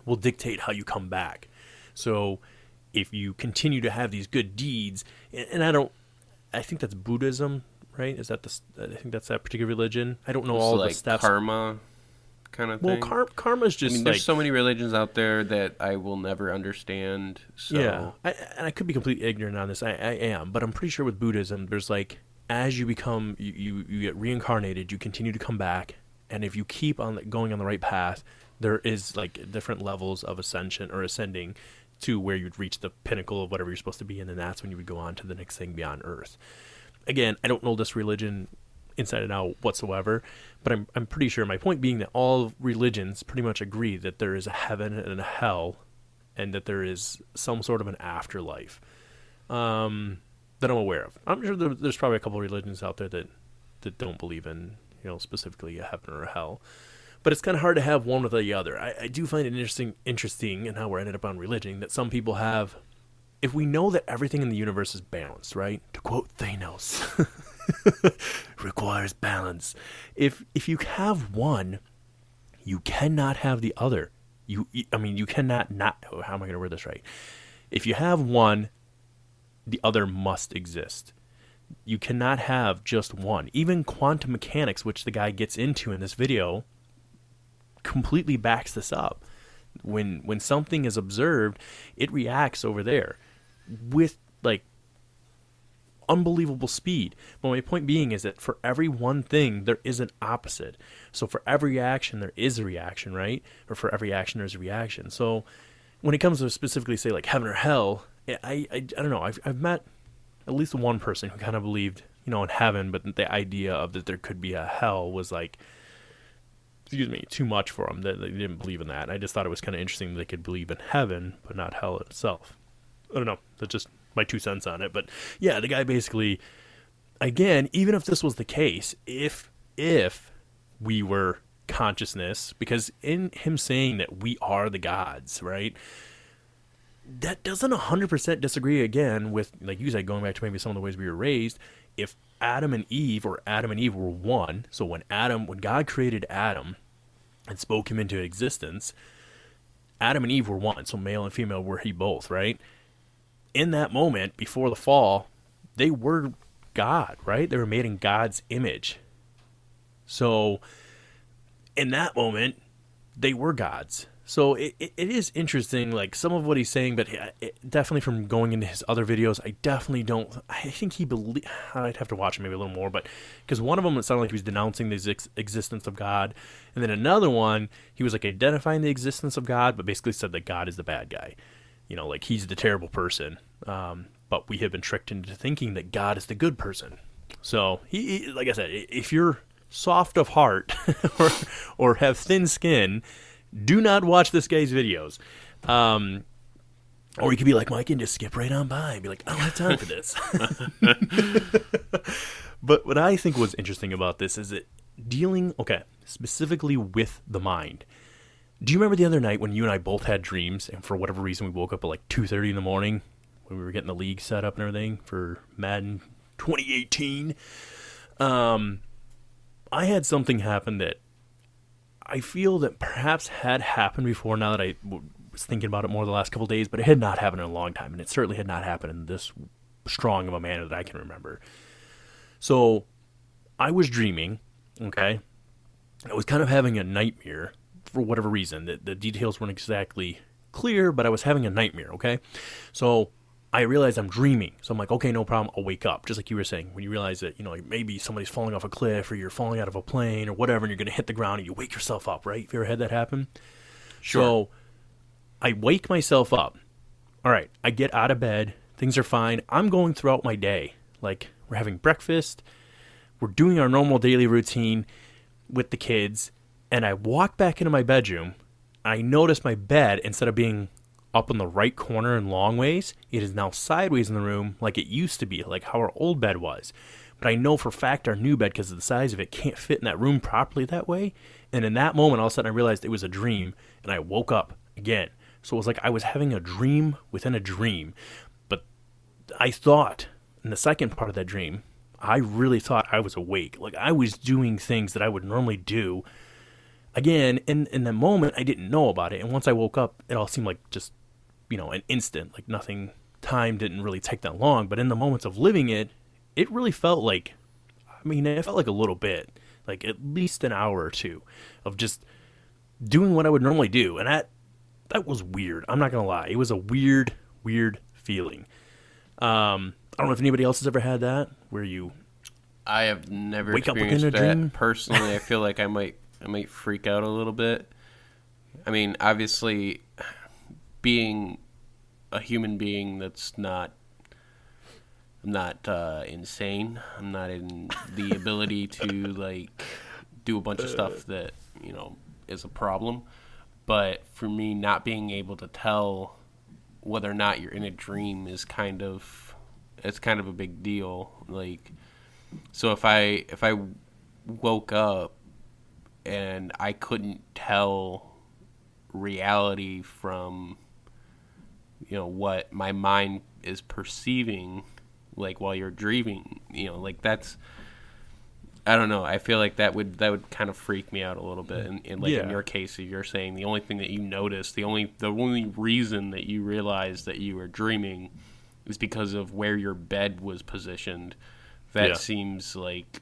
will dictate how you come back. So if you continue to have these good deeds, and I don't, I think that's Buddhism, right? Is that the? I think that's that particular religion. I don't know all like the steps. karma kind of well, thing kar- karma's I just mean, like there's so many religions out there that I will never understand. So Yeah, I, and I could be completely ignorant on this. I, I am, but I'm pretty sure with Buddhism, there's like as you become, you, you, you get reincarnated, you continue to come back, and if you keep on going on the right path, there is like different levels of ascension or ascending to where you'd reach the pinnacle of whatever you're supposed to be, and then that's when you would go on to the next thing beyond Earth. Again, I don't know this religion inside and out whatsoever, but I'm I'm pretty sure. My point being that all religions pretty much agree that there is a heaven and a hell, and that there is some sort of an afterlife um, that I'm aware of. I'm sure there, there's probably a couple religions out there that that don't believe in you know specifically a heaven or a hell, but it's kind of hard to have one without the other. I, I do find it interesting interesting in how we're ended up on religion that some people have. If we know that everything in the universe is balanced, right? To quote Thanos, *laughs* *laughs* requires balance. If if you have one, you cannot have the other. You, I mean, you cannot not. oh, How am I going to word this right? If you have one, the other must exist. You cannot have just one. Even quantum mechanics, which the guy gets into in this video, completely backs this up. When when something is observed, it reacts over there with like unbelievable speed. But my point being is that for every one thing, there is an opposite. So for every action, there is a reaction, right? Or for every action, there's a reaction. So when it comes to specifically say like heaven or hell, I I, I don't know. I've I've met at least one person who kind of believed you know in heaven, but the idea of that there could be a hell was like. Excuse me, too much for them. That they didn't believe in that. I just thought it was kind of interesting that they could believe in heaven, but not hell itself. I don't know. That's just my two cents on it. But yeah, the guy basically again, even if this was the case, if if we were consciousness, because in him saying that we are the gods, right? That doesn't 100% disagree again with, like you said, going back to maybe some of the ways we were raised. If Adam and Eve, or Adam and Eve were one, so when Adam, when God created Adam and spoke him into existence, Adam and Eve were one, so male and female were he both, right? In that moment, before the fall, they were God, right? They were made in God's image. So, in that moment, they were gods. So it, it, it is interesting, like some of what he's saying, but it, definitely from going into his other videos, I definitely don't. I think he believe. I'd have to watch maybe a little more, but because one of them it sounded like he was denouncing the ex- existence of God, and then another one he was like identifying the existence of God, but basically said that God is the bad guy. You know, like he's the terrible person. Um, but we have been tricked into thinking that God is the good person. So he, he like I said, if you're soft of heart *laughs* or, or have thin skin, do not watch this guy's videos. Um, or you could be like Mike and just skip right on by and be like, I don't have time for this. *laughs* but what I think was interesting about this is that dealing, okay, specifically with the mind. Do you remember the other night when you and I both had dreams, and for whatever reason we woke up at like two thirty in the morning when we were getting the league set up and everything for Madden 2018? Um, I had something happen that I feel that perhaps had happened before. Now that I was thinking about it more the last couple days, but it had not happened in a long time, and it certainly had not happened in this strong of a manner that I can remember. So I was dreaming. Okay, I was kind of having a nightmare for whatever reason. The, the details weren't exactly clear, but I was having a nightmare. Okay, so I realize I'm dreaming. So I'm like, okay, no problem. I'll wake up. Just like you were saying, when you realize that, you know, like maybe somebody's falling off a cliff or you're falling out of a plane or whatever, and you're going to hit the ground and you wake yourself up, right? Have you ever had that happen? Sure. So I wake myself up. All right. I get out of bed. Things are fine. I'm going throughout my day. Like, we're having breakfast. We're doing our normal daily routine with the kids. And I walk back into my bedroom. I notice my bed, instead of being up in the right corner in long ways. It is now sideways in the room like it used to be, like how our old bed was. But I know for fact our new bed, because of the size of it, can't fit in that room properly that way. And in that moment, all of a sudden, I realized it was a dream, and I woke up again. So it was like I was having a dream within a dream. But I thought, in the second part of that dream, I really thought I was awake. Like I was doing things that I would normally do. Again, in in the moment, I didn't know about it, and once I woke up, it all seemed like just you know, an instant. Like nothing, time didn't really take that long. But in the moments of living it, it really felt like, I mean, it felt like a little bit, like at least an hour or two of just doing what I would normally do. And that, that was weird. I'm not going to lie. It was a weird, weird feeling. Um, I don't know if anybody else has ever had that where you I have never wake experienced up that dream. personally. I feel like I might I might freak out a little bit. I mean, obviously, being a human being that's not I'm not uh, insane. I'm not in the *laughs* ability to like do a bunch of stuff that you know is a problem. But for me, not being able to tell whether or not you're in a dream is kind of it's kind of a big deal. Like, so if I if I woke up and I couldn't tell reality from you know what my mind is perceiving like while you're dreaming you know like that's i don't know i feel like that would that would kind of freak me out a little bit and, and like yeah. in your case you're saying the only thing that you noticed the only the only reason that you realized that you were dreaming is because of where your bed was positioned that yeah. seems like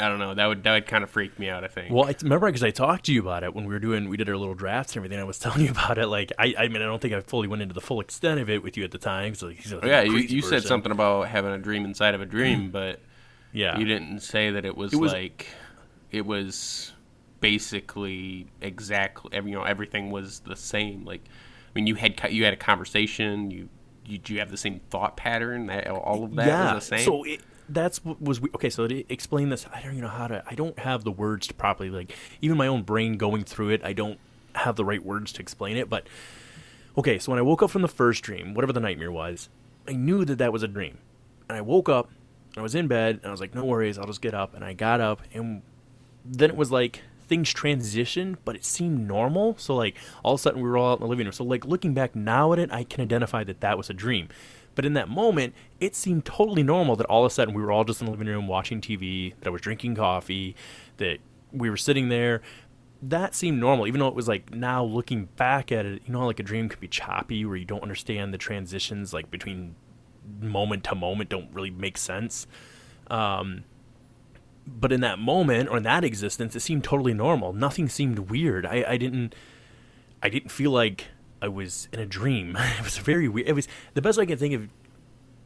I don't know. That would that would kind of freak me out. I think. Well, I remember because I talked to you about it when we were doing we did our little drafts and everything. I was *laughs* telling you about it. Like I, I mean, I don't think I fully went into the full extent of it with you at the time. So like, oh, yeah, you, you said something about having a dream inside of a dream, mm. but yeah, you didn't say that it was, it was like it was basically exactly you know everything was the same. Like I mean, you had you had a conversation. You you, you have the same thought pattern. All of that yeah, was the same. So it, that's what was okay. So to explain this, I don't even know how to. I don't have the words to properly like. Even my own brain going through it, I don't have the right words to explain it. But okay, so when I woke up from the first dream, whatever the nightmare was, I knew that that was a dream. and I woke up. And I was in bed, and I was like, "No worries, I'll just get up." And I got up, and then it was like things transitioned, but it seemed normal. So like all of a sudden we were all out in the living room. So like looking back now at it, I can identify that that was a dream. But in that moment, it seemed totally normal that all of a sudden we were all just in the living room watching TV, that I was drinking coffee, that we were sitting there. That seemed normal, even though it was like now looking back at it, you know, like a dream could be choppy where you don't understand the transitions like between moment to moment don't really make sense. Um, but in that moment or in that existence, it seemed totally normal. Nothing seemed weird. I, I didn't I didn't feel like I was in a dream. *laughs* It was very weird. It was the best way I can think of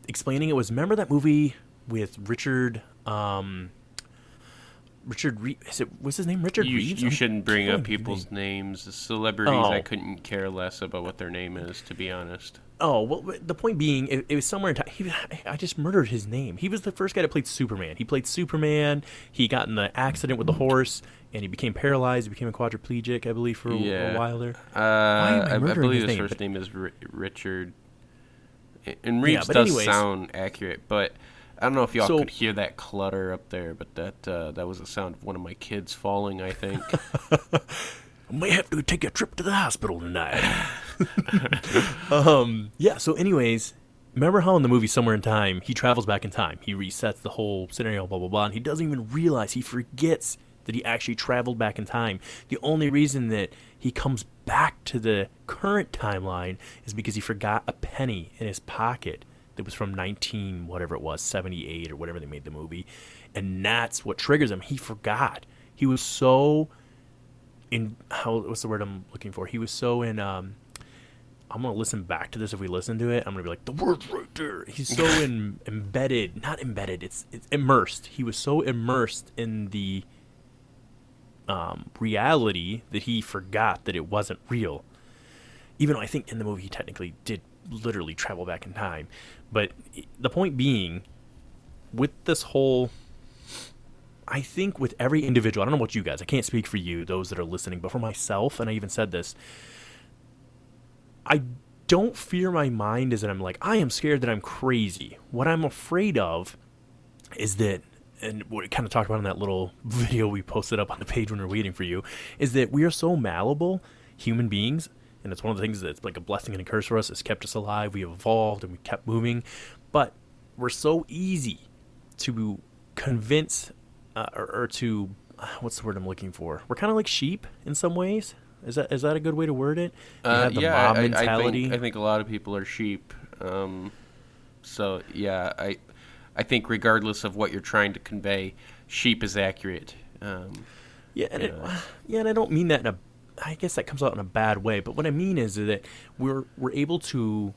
explaining it was remember that movie with Richard um Richard Reeves. Is it what's his name? Richard You, Reeves. you shouldn't bring up people's names. The celebrities, I Oh. couldn't care less about what their name is, to be honest. Oh well, the point being, it, it was somewhere in time. He, I just murdered his name. He was the first guy that played Superman. He played Superman. He got in the accident with the horse, and he became paralyzed. He became a quadriplegic, I believe, for a, Yeah. a while there. Uh, I I, I believe his his name? first But- name is Ri- Richard. And Reeves but does anyways- sound accurate, but I don't know if y'all So- could hear that clutter up there. But that uh, that was the sound of one of my kids falling. I think. *laughs* I may have to take a trip to the hospital tonight. *laughs* um, yeah. So, anyways, remember how in the movie Somewhere in Time he travels back in time. He resets the whole scenario, blah blah blah, and he doesn't even realize he forgets that he actually traveled back in time. The only reason that he comes back to the current timeline is because he forgot a penny in his pocket that was from 19 whatever it was 78 or whatever they made the movie and that's what triggers him he forgot he was so in how what's the word I'm looking for? He was so in um I'm gonna listen back to this if we listen to it. I'm gonna be like, the word's right there. He's so *laughs* in, embedded, not embedded. It's it's immersed. He was so immersed in the um, reality that he forgot that it wasn't real. Even though I think in the movie he technically did literally travel back in time, but the point being, with this whole I think with every individual, I don't know about you guys, I can't speak for you, those that are listening, but for myself, and I even said this, I don't fear my mind as that I'm like, I am scared that I'm crazy. What I'm afraid of is that, and what we kind of talked about in that little *laughs* video we posted up on the page when we are waiting for you, is that we are so malleable human beings. And it's one of the things that's like a blessing and a curse for us. It's kept us alive. We evolved and we kept moving. But we're so easy to convince uh, or, or to what's the word I'm looking for? We're kind of like sheep in some ways. Is that is that a good way to word it? Uh, yeah, mob I, I think I think a lot of people are sheep. Um, so yeah, I I think regardless of what you're trying to convey, sheep is accurate. Um, yeah, and it, yeah. yeah, and I don't mean that in a. I guess that comes out in a bad way, but what I mean is that we're we're able to.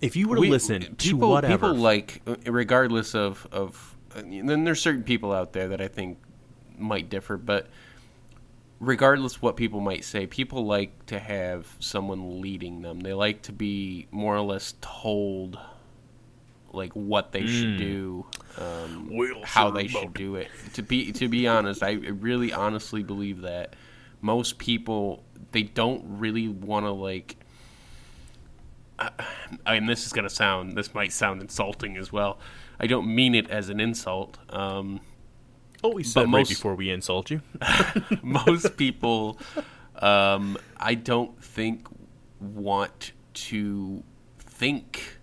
If you were to we- listen to people, whatever, people like, regardless of of, then there's certain people out there that I think might differ, but regardless what people might say, people like to have someone leading them. They like to be more or less told like what they should do, um, Well, how they should do it. To be to be honest, I really honestly believe that most people they don't really want to like. Uh, and this is gonna sound this might sound insulting as well. I don't mean it as an insult. Um, always said right most- before we insult you. *laughs* *laughs* most people um, i don't think want to think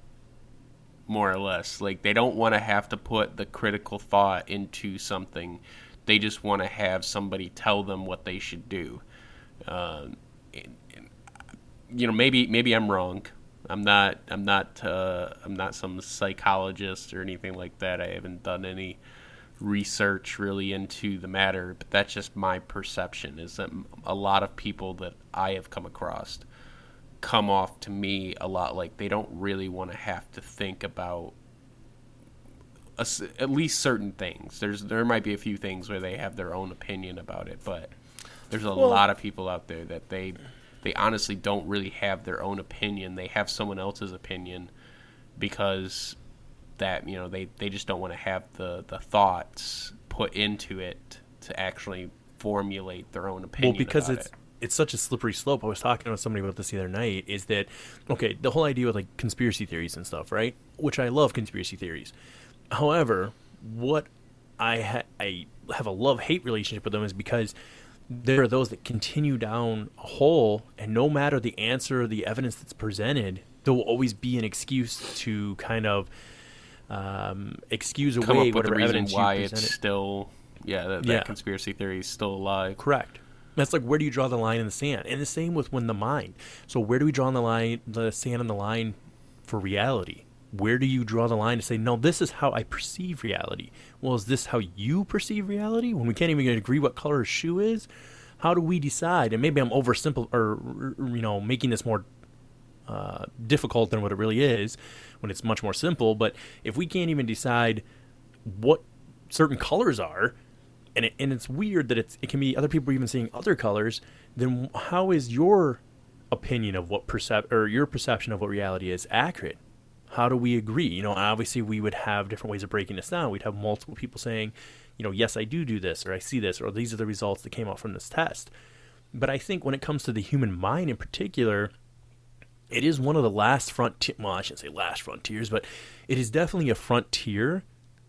more or less like they don't want to have to put the critical thought into something they just want to have somebody tell them what they should do um, and, and, you know maybe maybe i'm wrong i'm not i'm not uh, i'm not some psychologist or anything like that i haven't done any research really into the matter, but that's just my perception. Is that a lot of people that I have come across come off to me a lot like they don't really want to have to think about a at least certain things. There's there might be a few things where they have their own opinion about it, but there's a Well- lot of people out there that they they honestly don't really have their own opinion. They have someone else's opinion because that you know they, they just don't want to have the, the thoughts put into it to actually formulate their own opinion. well, because it's it. it's such a slippery slope. I was talking with somebody about this the other night. Is that okay? The whole idea with like conspiracy theories and stuff, right? Which I love conspiracy theories. However, what I ha- I have a love hate relationship with them is because there are those that continue down a hole, and no matter the answer or the evidence that's presented, there will always be an excuse to kind of um, excuse Come away up with the whatever reason evidence why you it's still yeah that, that Yeah. conspiracy theory is still alive. Correct. That's like where do you draw the line in the sand? And the same with when the mind. So where do we draw the line, the sand and the line for reality? Where do you draw the line to say, no, this is how I perceive reality? Well, is this how you perceive reality? When we can't even agree what color a shoe is, how do we decide? And maybe I'm oversimple or you know making this more uh, difficult than what it really is when it's much more simple. But if we can't even decide what certain colors are, and it, and it's weird that it's it can be other people even seeing other colors, then how is your opinion of what percep or your perception of what reality is accurate? How do we agree? You know, obviously we would have different ways of breaking this down. We'd have multiple people saying, you know, yes, I do do this, or I see this, or these are the results that came out from this test. But I think when it comes to the human mind in particular, it is one of the last frontier. Well, I shouldn't say last frontiers, but it is definitely a frontier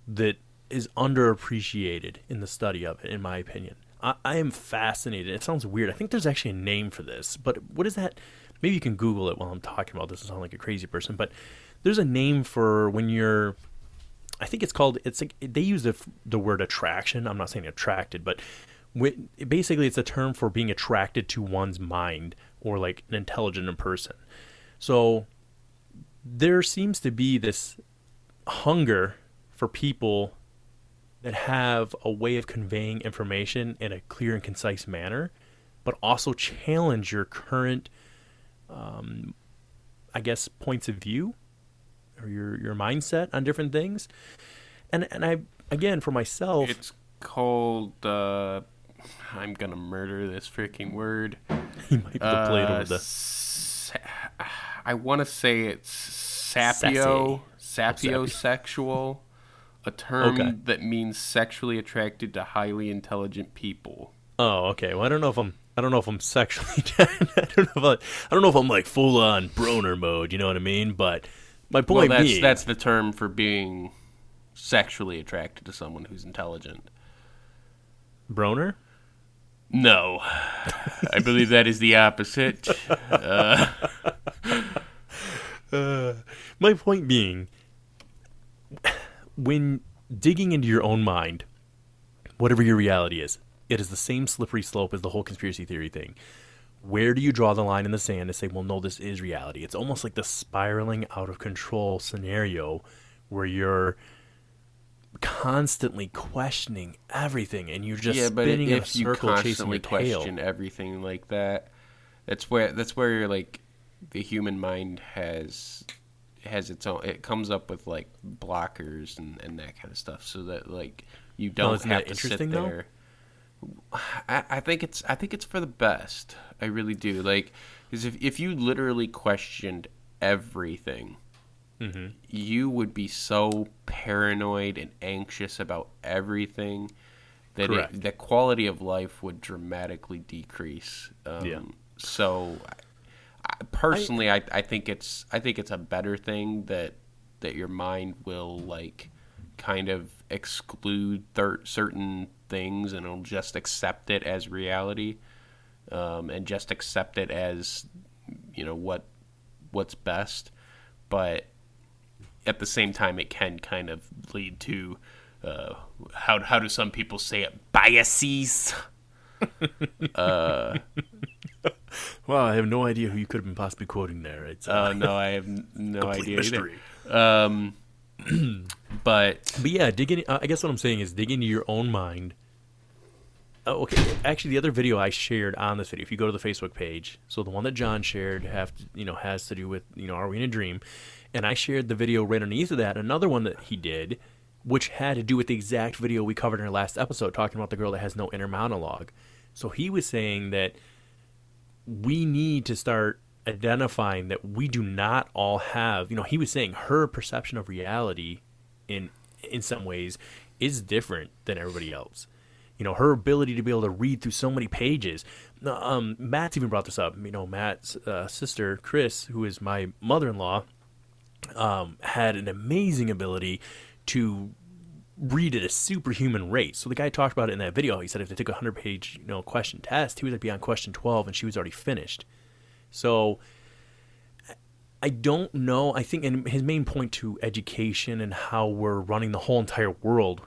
that is underappreciated in the study of it, in my opinion. I, I am fascinated. It sounds weird. I think there's actually a name for this, but what is that? Maybe you can Google it while I'm talking about this. I sound like a crazy person, but there's a name for when you're. I think it's called. It's like they use the the word attraction. I'm not saying attracted, but wi- basically it's a term for being attracted to one's mind or like an intelligent person. So there seems to be this hunger for people that have a way of conveying information in a clear and concise manner, but also challenge your current, um, I guess, points of view or your your mindset on different things. And and I again for myself, It's called. Uh, I'm gonna murder this freaking word. *laughs* you might be able to play Uh, over the sa- *sighs* I want to say it's sapio, sapiosexual, a term Okay. that means sexually attracted to highly intelligent people. Oh, okay. Well, I don't know if I'm. I don't know if I'm sexually. *laughs* I don't know if I, I don't know if I'm like full on broner mode. You know what I mean? But my Well, point that's being, that's the term for being sexually attracted to someone who's intelligent. broner. No, I believe that is the opposite. *laughs* Uh, uh, my point being, when digging into your own mind, whatever your reality is, it is the same slippery slope as the whole conspiracy theory thing. Where do you draw the line in the sand to say, well, no, this is reality? It's almost like the spiraling out of control scenario where you're constantly questioning everything and you're just yeah, but spinning in a if you circle chasing constantly your tail. question everything like that, that's where that's where you're like the human mind has has its own. It comes up with like blockers and and that kind of stuff, so that like you don't have to sit there. though? I, I think it's I think it's for the best. I really do. Like, because if if you literally questioned everything, Mm-hmm. you would be so paranoid and anxious about everything that it, the quality of life would dramatically decrease. Um, Yeah. So, I, personally, I, I think it's I think it's a better thing that that your mind will like kind of exclude thir- certain things and it'll just accept it as reality um, and just accept it as you know what what's best but at the same time it can kind of lead to uh, how how do some people say it biases *laughs* Well, I have no idea who you could have been possibly quoting there. It's uh, uh, no I have n- no *laughs* idea mystery. either. um *clears throat* but But yeah, dig in. Uh, I guess what I'm saying is dig into your own mind. Oh, okay. Actually, the other video I shared on this video, if you go to the Facebook page, so the one that John shared, have to, you know, has to do with you know, are we in a dream? And I shared the video right underneath of that, another one that he did, which had to do with the exact video we covered in our last episode, talking about the girl that has no inner monologue. So he was saying that we need to start identifying that we do not all have you know he was saying her perception of reality in in some ways is different than everybody else You know, her ability to be able to read through so many pages. Um, Matt's even brought this up. You know, Matt's uh, sister, Chris, who is my mother in law, um, had an amazing ability to read at a superhuman rate. So the guy talked about it in that video. He said if they took a hundred page, you know, question test, he would be on question twelve, and she was already finished. So I don't know. I think, and his main point to education and how we're running the whole entire world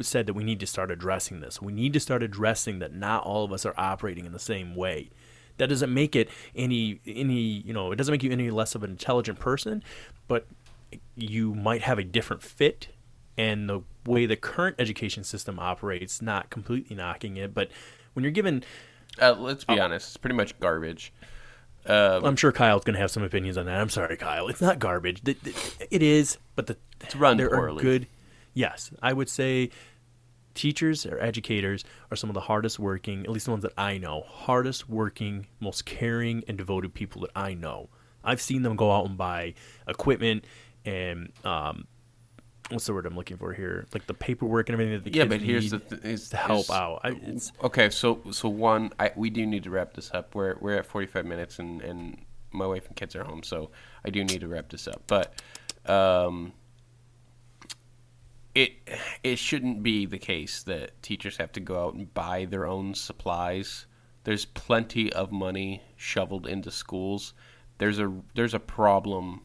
said that we need to start addressing this. We need to start addressing that not all of us are operating in the same way. That doesn't make it any any you know it doesn't make you any less of an intelligent person, but you might have a different fit and the way the current education system operates, not completely knocking it, but when you're given, uh, let's be oh, honest, it's pretty much garbage. Um, I'm sure Kyle's going to have some opinions on that. I'm sorry, Kyle. It's not garbage. It is, but the, it's run there poorly. are good. Yes, I would say teachers or educators are some of the hardest working, at least the ones that I know, hardest working, most caring and devoted people that I know. I've seen them go out and buy equipment and um, what's the word I'm looking for here? Like the paperwork and everything that the yeah, kids but here's the th- is, to help out. I, okay, so so one, I, we do need to wrap this up. We're we're at 45 minutes, and and my wife and kids are home, so I do need to wrap this up. But um, it it shouldn't be the case that teachers have to go out and buy their own supplies. There's plenty of money shoveled into schools. There's a there's a problem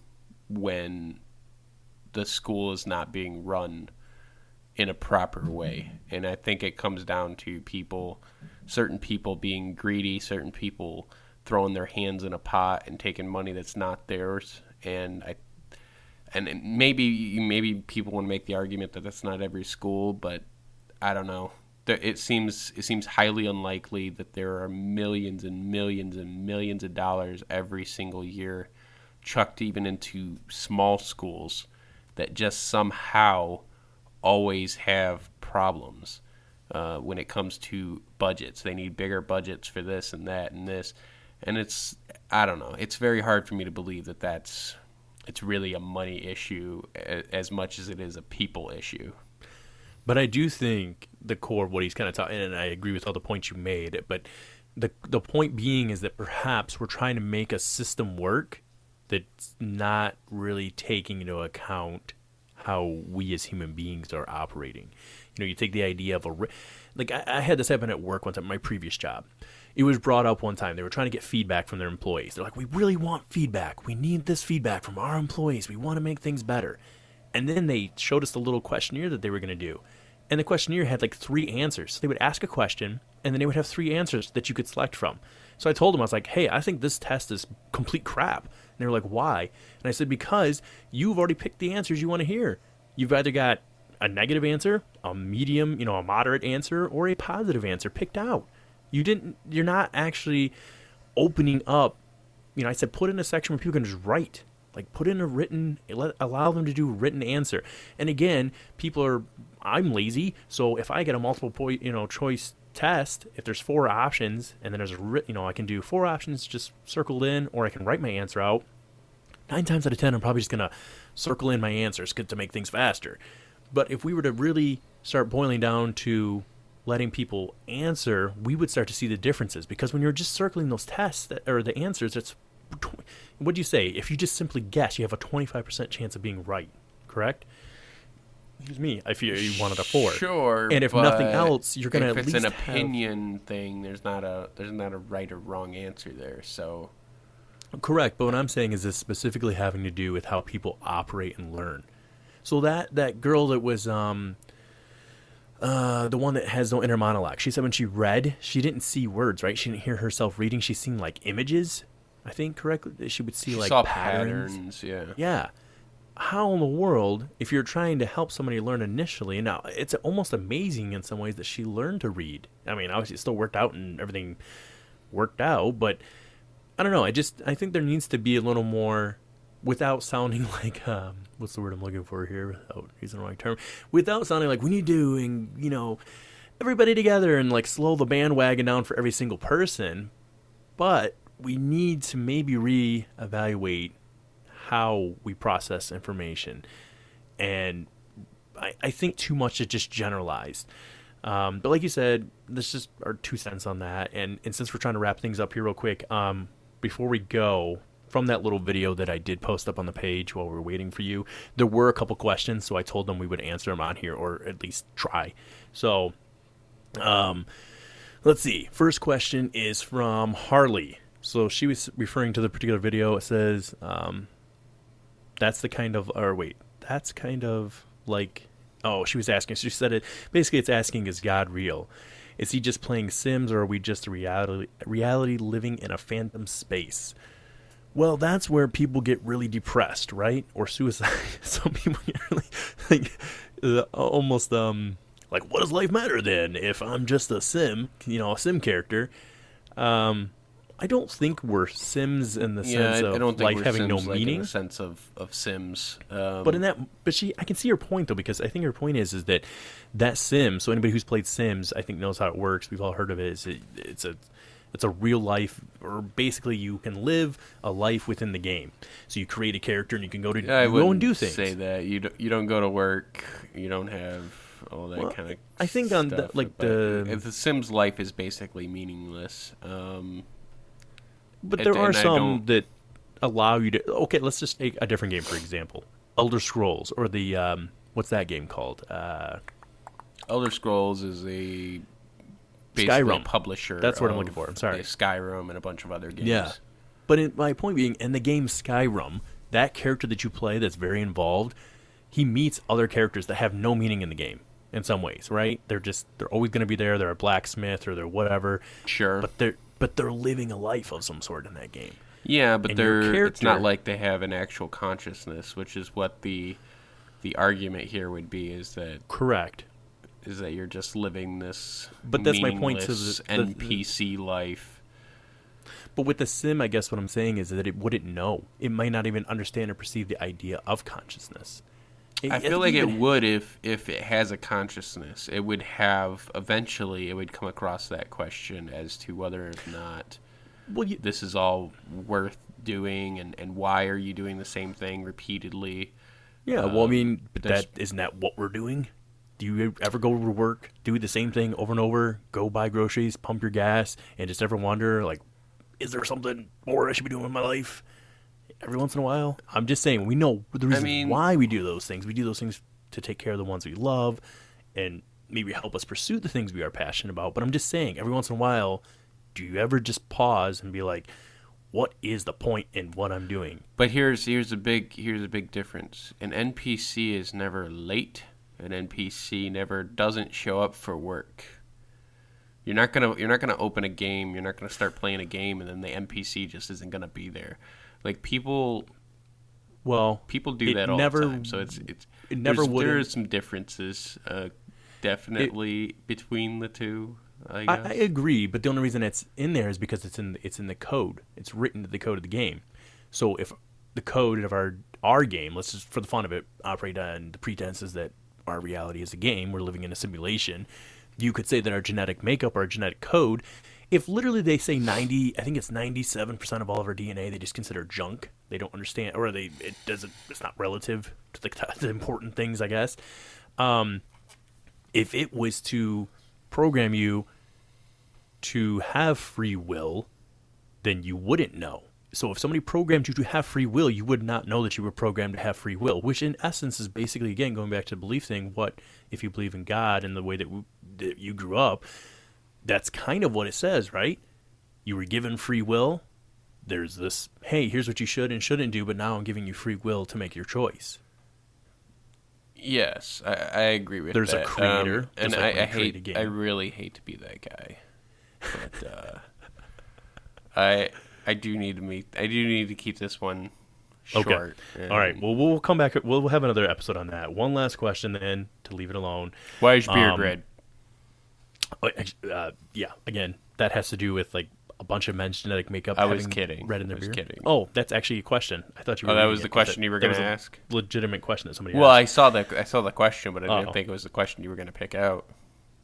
when the school is not being run in a proper way. And I think it comes down to people, certain people being greedy, certain people throwing their hands in a pot and taking money that's not theirs. And I, and maybe maybe people want to make the argument that that's not every school, but I don't know. It seems it seems highly unlikely that there are millions and millions and millions of dollars every single year chucked even into small schools that just somehow always have problems uh, when it comes to budgets. They need bigger budgets for this and that and this, and it's I don't know. It's very hard for me to believe that that's it's really a money issue as much as it is a people issue. But I do think the core of what he's kind of talking, and I agree with all the points you made. But the the point being is that perhaps we're trying to make a system work that's not really taking into account how we as human beings are operating. You know, you take the idea of a like I, I had this happen at work one time, my previous job. It was brought up one time. They were trying to get feedback from their employees. They're like, "We really want feedback. We need this feedback from our employees. We want to make things better." And then they showed us the little questionnaire that they were going to do. And the questionnaire had like three answers. So they would ask a question, and then they would have three answers that you could select from. So I told them, I was like, hey, I think this test is complete crap. And they were like, why? And I said, because you've already picked the answers you want to hear. You've either got a negative answer, a medium, you know, a moderate answer, or a positive answer picked out. You didn't, you're not actually opening up. You know, I said put in a section where people can just write. Like put in a written, let, allow them to do written answer. And again, people are, I'm lazy, so if I get a multiple point, you know, choice test, if there's four options, and then there's a, you know, I can do four options just circled in, or I can write my answer out. Nine times out of ten, I'm probably just gonna circle in my answers to make things faster. But if we were to really start boiling down to letting people answer, we would start to see the differences. Because when you're just circling those tests that, or the answers, it's what do you say? If you just simply guess, you have a 25% chance of being right. Correct? Excuse me. If you, you wanted a four, sure. And if nothing else, you're gonna. At least. If it's an opinion have... thing, there's not a there's not a right or wrong answer there. So. Correct, but what I'm saying is this specifically having to do with how people operate and learn. So that that girl that was um, uh, the one that has no inner monologue. She said when she read, she didn't see words, right? She didn't hear herself reading. She seen like images. I think correctly. She would see she like patterns. patterns. Yeah. Yeah how in the world, if you're trying to help somebody learn initially, now it's almost amazing in some ways that she learned to read. I mean, obviously it still worked out and everything worked out, but I don't know. I just I think there needs to be a little more, without sounding *laughs* like um, what's the word I'm looking for here? Without using the wrong term, without sounding like we need to, and you know, everybody together and like slow the bandwagon down for every single person, but we need to maybe reevaluate how we process information. And I, I think too much is just generalized. Um, but like you said, this just our two cents on that. And and since we're trying to wrap things up here real quick, um, before we go. From that little video that I did post up on the page while we were waiting for you, there were a couple questions, so I told them we would answer them on here or at least try. So, um, let's see. First question is from Harley. So she was referring to the particular video. It says, um, "That's the kind of," or wait, that's kind of like. Oh, she was asking. She said it. Basically, it's asking, "Is God real? Is he just playing Sims, or are we just reality reality living in a phantom space?" Well, that's where people get really depressed, right? Or suicide. *laughs* Some people get really like almost um like what does life matter then if I'm just a sim, you know, a sim character? Um I don't think we're sims in the Yeah, sense I, of I don't think life we're having no Sims, like, in meaning. the sense of of Sims. Um, But in that, but she, I can see her point though because I think her point is is that that sim. So anybody who's played Sims, I think knows how it works. We've all heard of it. Is it, it's a it's a real life, or basically you can live a life within the game. So you create a character and you can go to I go and do things. Say that you don't, you don't go to work, you don't have all that Well, kind of. I think on the- like the- the Sims life is basically meaningless. Um, But there are some that allow you to. Okay, let's just take a different game for example, Elder Scrolls or the um, what's that game called? Uh, Elder Scrolls is a Skyrim. publisher. That's what I'm looking for. I'm sorry. Skyrim and a bunch of other games. Yeah. But in, my point being, in the game Skyrim, that character that you play that's very involved, he meets other characters that have no meaning in the game in some ways, right? They're just they're always going to be there. They're a blacksmith or they're whatever. Sure. But they're but they're living a life of some sort in that game. Yeah, but And they're it's not like they have an actual consciousness, which is what the the argument here would be is that Correct. Is that you're just living this But that's my point to the- the- NPC life. But with the sim, I guess what I'm saying is that it wouldn't know. It might not even understand or perceive the idea of consciousness. It- I feel like it would if if it has a consciousness. It would have eventually it would come across that question as to whether or not Well, you, this is all worth doing and, and why are you doing the same thing repeatedly. Yeah, well, I Um, mean, but that isn't that what we're doing? Do you ever go to work, do the same thing over and over, go buy groceries, pump your gas, and just ever wonder, like, is there something more I should be doing in my life? Every once in a while, I'm just saying we know the reason mean- why we do those things. We do those things to take care of the ones we love, and maybe help us pursue the things we are passionate about. But I'm just saying, every once in a while, do you ever just pause and be like, what is the point in what I'm doing? But here's here's a big here's a big difference. An NPC is never late. An NPC never doesn't show up for work. You're not gonna you're not gonna open a game. You're not gonna start playing a game and then the NPC just isn't gonna be there. Like people Well, people do that all never- the time. So it's it's it never there's, would've- there is some differences uh, definitely between the two. I I, guess. I agree, but the only reason it's in there is because it's in it's in the code. It's written to the code of the game. So if the code of our our game, let's just for the fun of it, operate on the pretenses that our reality is a game, we're living in a simulation. You could say that our genetic makeup, our genetic code, if literally they say ninety, I think it's ninety-seven percent of all of our DNA, they just consider junk. They don't understand, or they it doesn't. It's not relative to the, *laughs* the important things, I guess. Um, if it was to program you to have free will, then you wouldn't know. So if somebody programmed you to have free will, you would not know that you were programmed to have free will, which in essence is basically again going back to the belief thing. What if you believe in God and the way that, w- that you grew up? That's kind of what it says, right? You were given free will. There's this, hey, here's what you should and shouldn't do, but now I'm giving you free will to make your choice. Yes, I, I agree with that. There's a creator, Um, and just I, I you create a hate. game. I really hate to be that guy, but uh, *laughs* I I do need to meet. I do need to keep this one short. Okay. All right. Well, we'll come back. We'll we'll have another episode on that. One last question then to leave it alone. Why is your beard um, red? Oh, Uh, yeah. Again, that has to do with like a bunch of men's genetic makeup. I was kidding. Red in their I was beard. kidding. Oh, that's actually a question. I thought you. were Oh, that was the question that- you were going to ask. Legitimate question that somebody Well, asked. I saw that. I saw the question, but I didn't Oh. think it was the question you were going to pick out.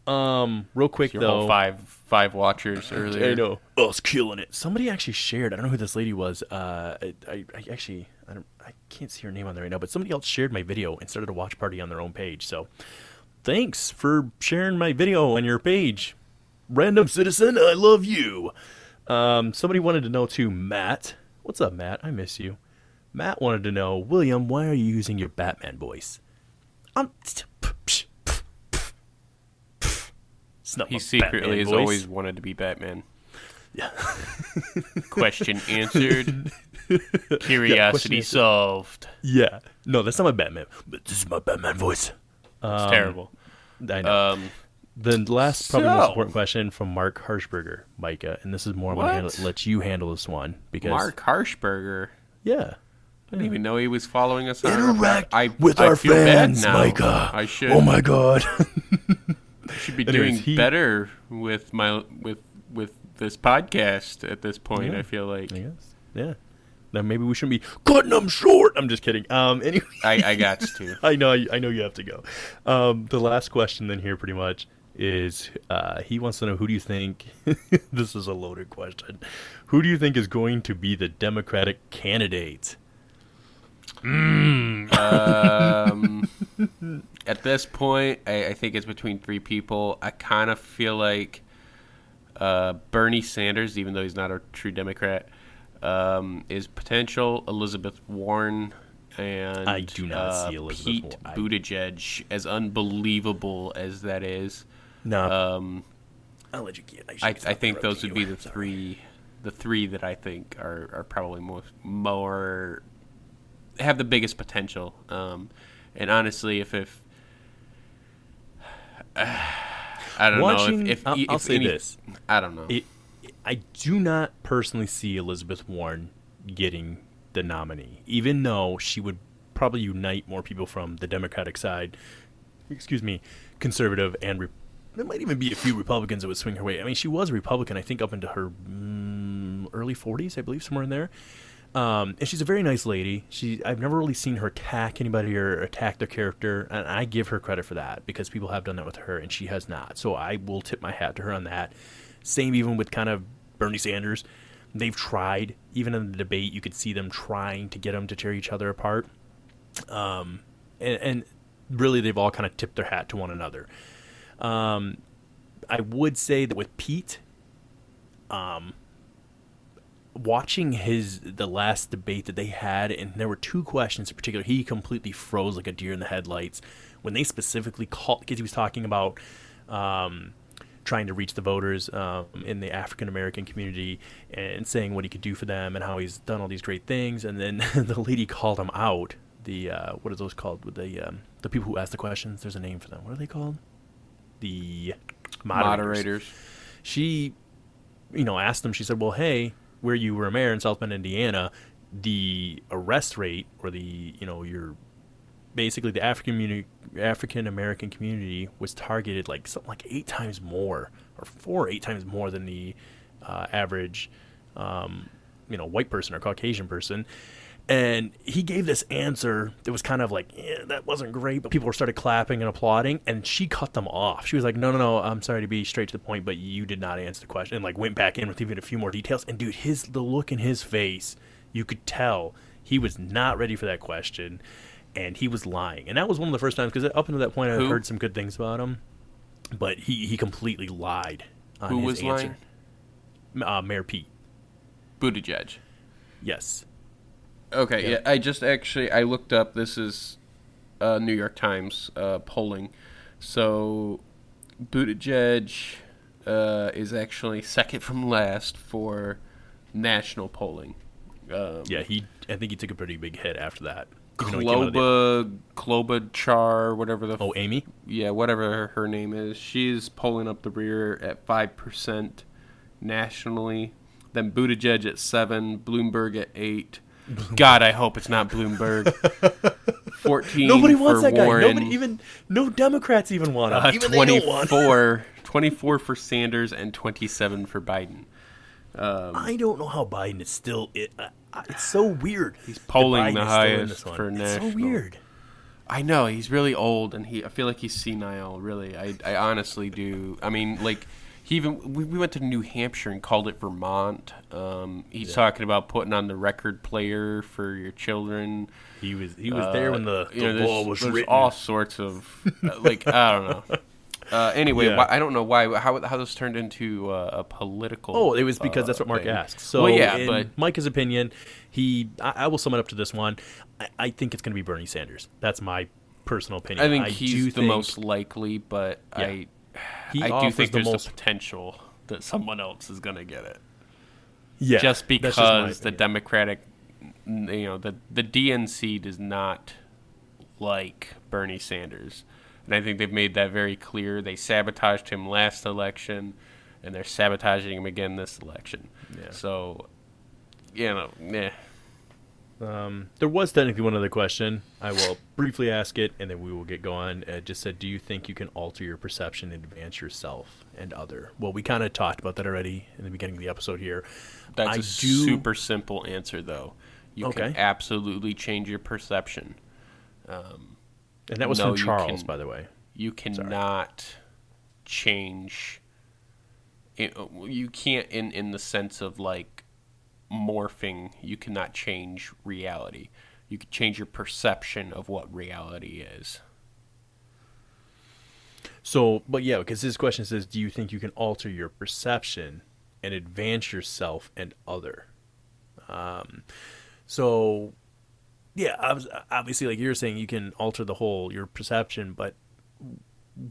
Um, real quick Your though. five five watchers *laughs* earlier. I know. Us killing it. Somebody actually shared. I don't know who this lady was. Uh, I, I, I actually, I don't, I can't see her name on there right now. But somebody else shared my video and started a watch party on their own page. So, thanks for sharing my video on your page. Random citizen, I love you. Um, somebody wanted to know too, Matt. What's up, Matt? I miss you. Matt wanted to know, William, why are you using your Batman voice? I'm. *laughs* It's not He secretly Batman has voice. always wanted to be Batman. Yeah. *laughs* Question answered. Curiosity answered. solved. Yeah. No, that's not my Batman. But this is my Batman voice. It's terrible. I know. Um, the last, probably most important question from Mark Harshberger, Micah, and this is more. I'm gonna let you handle this one because Mark Harshberger. yeah, I didn't even know he was following us. interact I, with I our feel fans. Micah. I should. Oh my god. *laughs* should be Anyways, doing he- better with my with with this podcast at this point. Yeah. I feel like I guess. Yeah. Now maybe we shouldn't be cutting them short. I'm just kidding. Um. *laughs* Anyway. I, I got to. *laughs* I know, I know you have to go. Um, the last question then here, pretty much, is uh, he wants to know who do you think? *laughs* this is a loaded question. Who do you think is going to be the Democratic candidate? Um, at this point, I, I think it's between three people. I kind of feel like uh, Bernie Sanders, even though he's not a true Democrat, um, is potential. Elizabeth Warren and I do not uh, see Elizabeth Pete Warren. Buttigieg, as unbelievable as that is. No, Um, I'll let you get. I, I think those would be *laughs* the three, the three that I think are, are probably most more have the biggest potential. Um, and honestly, if if I don't Watching, know if, if, I'll, if I'll say any- this: I don't know. it, I do not personally see Elizabeth Warren getting the nominee, even though she would probably unite more people from the Democratic side. Excuse me, conservative and re- there might even be a few Republicans that would swing her way. I mean, she was a Republican, I think, up into her mm, early 40s, I believe, somewhere in there. Um, and she's a very nice lady. She, I've never really seen her attack anybody or attack their character, and I give her credit for that because people have done that with her, and she has not. So I will tip my hat to her on that. Same even with kind of Bernie Sanders. They've tried, even in the debate, you could see them trying to get them to tear each other apart. Um, and, and really, they've all kind of tipped their hat to one another. Um, I would say that with Pete, um, watching his the last debate that they had, and there were two questions in particular. He completely froze like a deer in the headlights when they specifically called because he was talking about um, trying to reach the voters um, in the African American community and saying what he could do for them and how he's done all these great things. And then *laughs* the lady called him out. The uh, what are those called? With the um, the people who ask the questions. There's a name for them. What are they called? The moderators Moderators. she, you know, asked them. She said, "Well, hey, where you were mayor in South Bend, Indiana, the arrest rate or the, you know, your basically the African community, African American community was targeted like something like eight times more, or four or eight times more than the uh, average, um, you know, white person or Caucasian person." And he gave this answer that was kind of like, eh, that wasn't great, but people started clapping and applauding, and she cut them off. She was like, no, no, no, I'm sorry to be straight to the point, but you did not answer the question, and like went back in with even a few more details. And dude, his the look in his face, you could tell he was not ready for that question, and he was lying. And that was one of the first times because up until that point, I heard some good things about him, but he he completely lied. On Who his was answer. Uh, Mayor Pete. Buttigieg. Yes. Okay, Yeah. yeah. I just actually I looked up. This is uh, New York Times uh, polling. So Buttigieg uh, is actually second from last for national polling. Um, Yeah, he. I think he took a pretty big hit after that. even though he came out of the- Kloba Klobuchar, whatever the Oh, Amy. yeah, whatever her name is, she's pulling up the rear at five percent nationally. Then Buttigieg at seven, Bloomberg at eight. *laughs* God, I hope it's not Bloomberg. *laughs* Fourteen. Nobody wants that guy. Nobody even. No Democrats even want him. Uh, even they don't want 24, 24 for Sanders and twenty-seven for Biden. Um, I don't know how Biden is still. It. Uh, uh, it's so weird. He's polling the highest for It's national. so weird. I know he's really old, and he. I feel like he's senile. Really, I. I honestly do. I mean, like, He even we, we went to New Hampshire and called it Vermont. Um, he's talking about putting on the record player for your children. He was he was there when the, Uh, the know, law was there's written. all sorts of uh, like I don't know. *laughs* Uh, anyway, Yeah. why, I don't know why how how this turned into uh, a political. Oh, it was because uh, that's what Mark thing. asked. So, well, yeah, but Mike's opinion, he I, I will sum it up to this one. I, I think it's going to be Bernie Sanders. That's my personal opinion. I think do he's the think most likely. But I He I do think the there's most- the potential that someone else is going to get it. yeah, just because my the. Democratic, you know, the the DNC does not like Bernie Sanders, and I think they've made that very clear. They sabotaged him last election, and they're sabotaging him again this election. Yeah. So, you know, yeah. Um, there was technically one other question. I will *laughs* briefly ask it, and then we will get going. It just said, "Do you think you can alter your perception and advance yourself and other?" Well, we kind of talked about that already in the beginning of the episode here. That's I a do- super simple answer, though. You Okay. can absolutely change your perception. and that was No, from Charles, can- by the way. you cannot change it, you can't in in the sense of like morphing you cannot change reality you can change your perception of what reality is So, but yeah, because his question says, "Do you think you can alter your perception and advance yourself and other?" Um, so, yeah, obviously, like you're saying, you can alter the whole your perception, but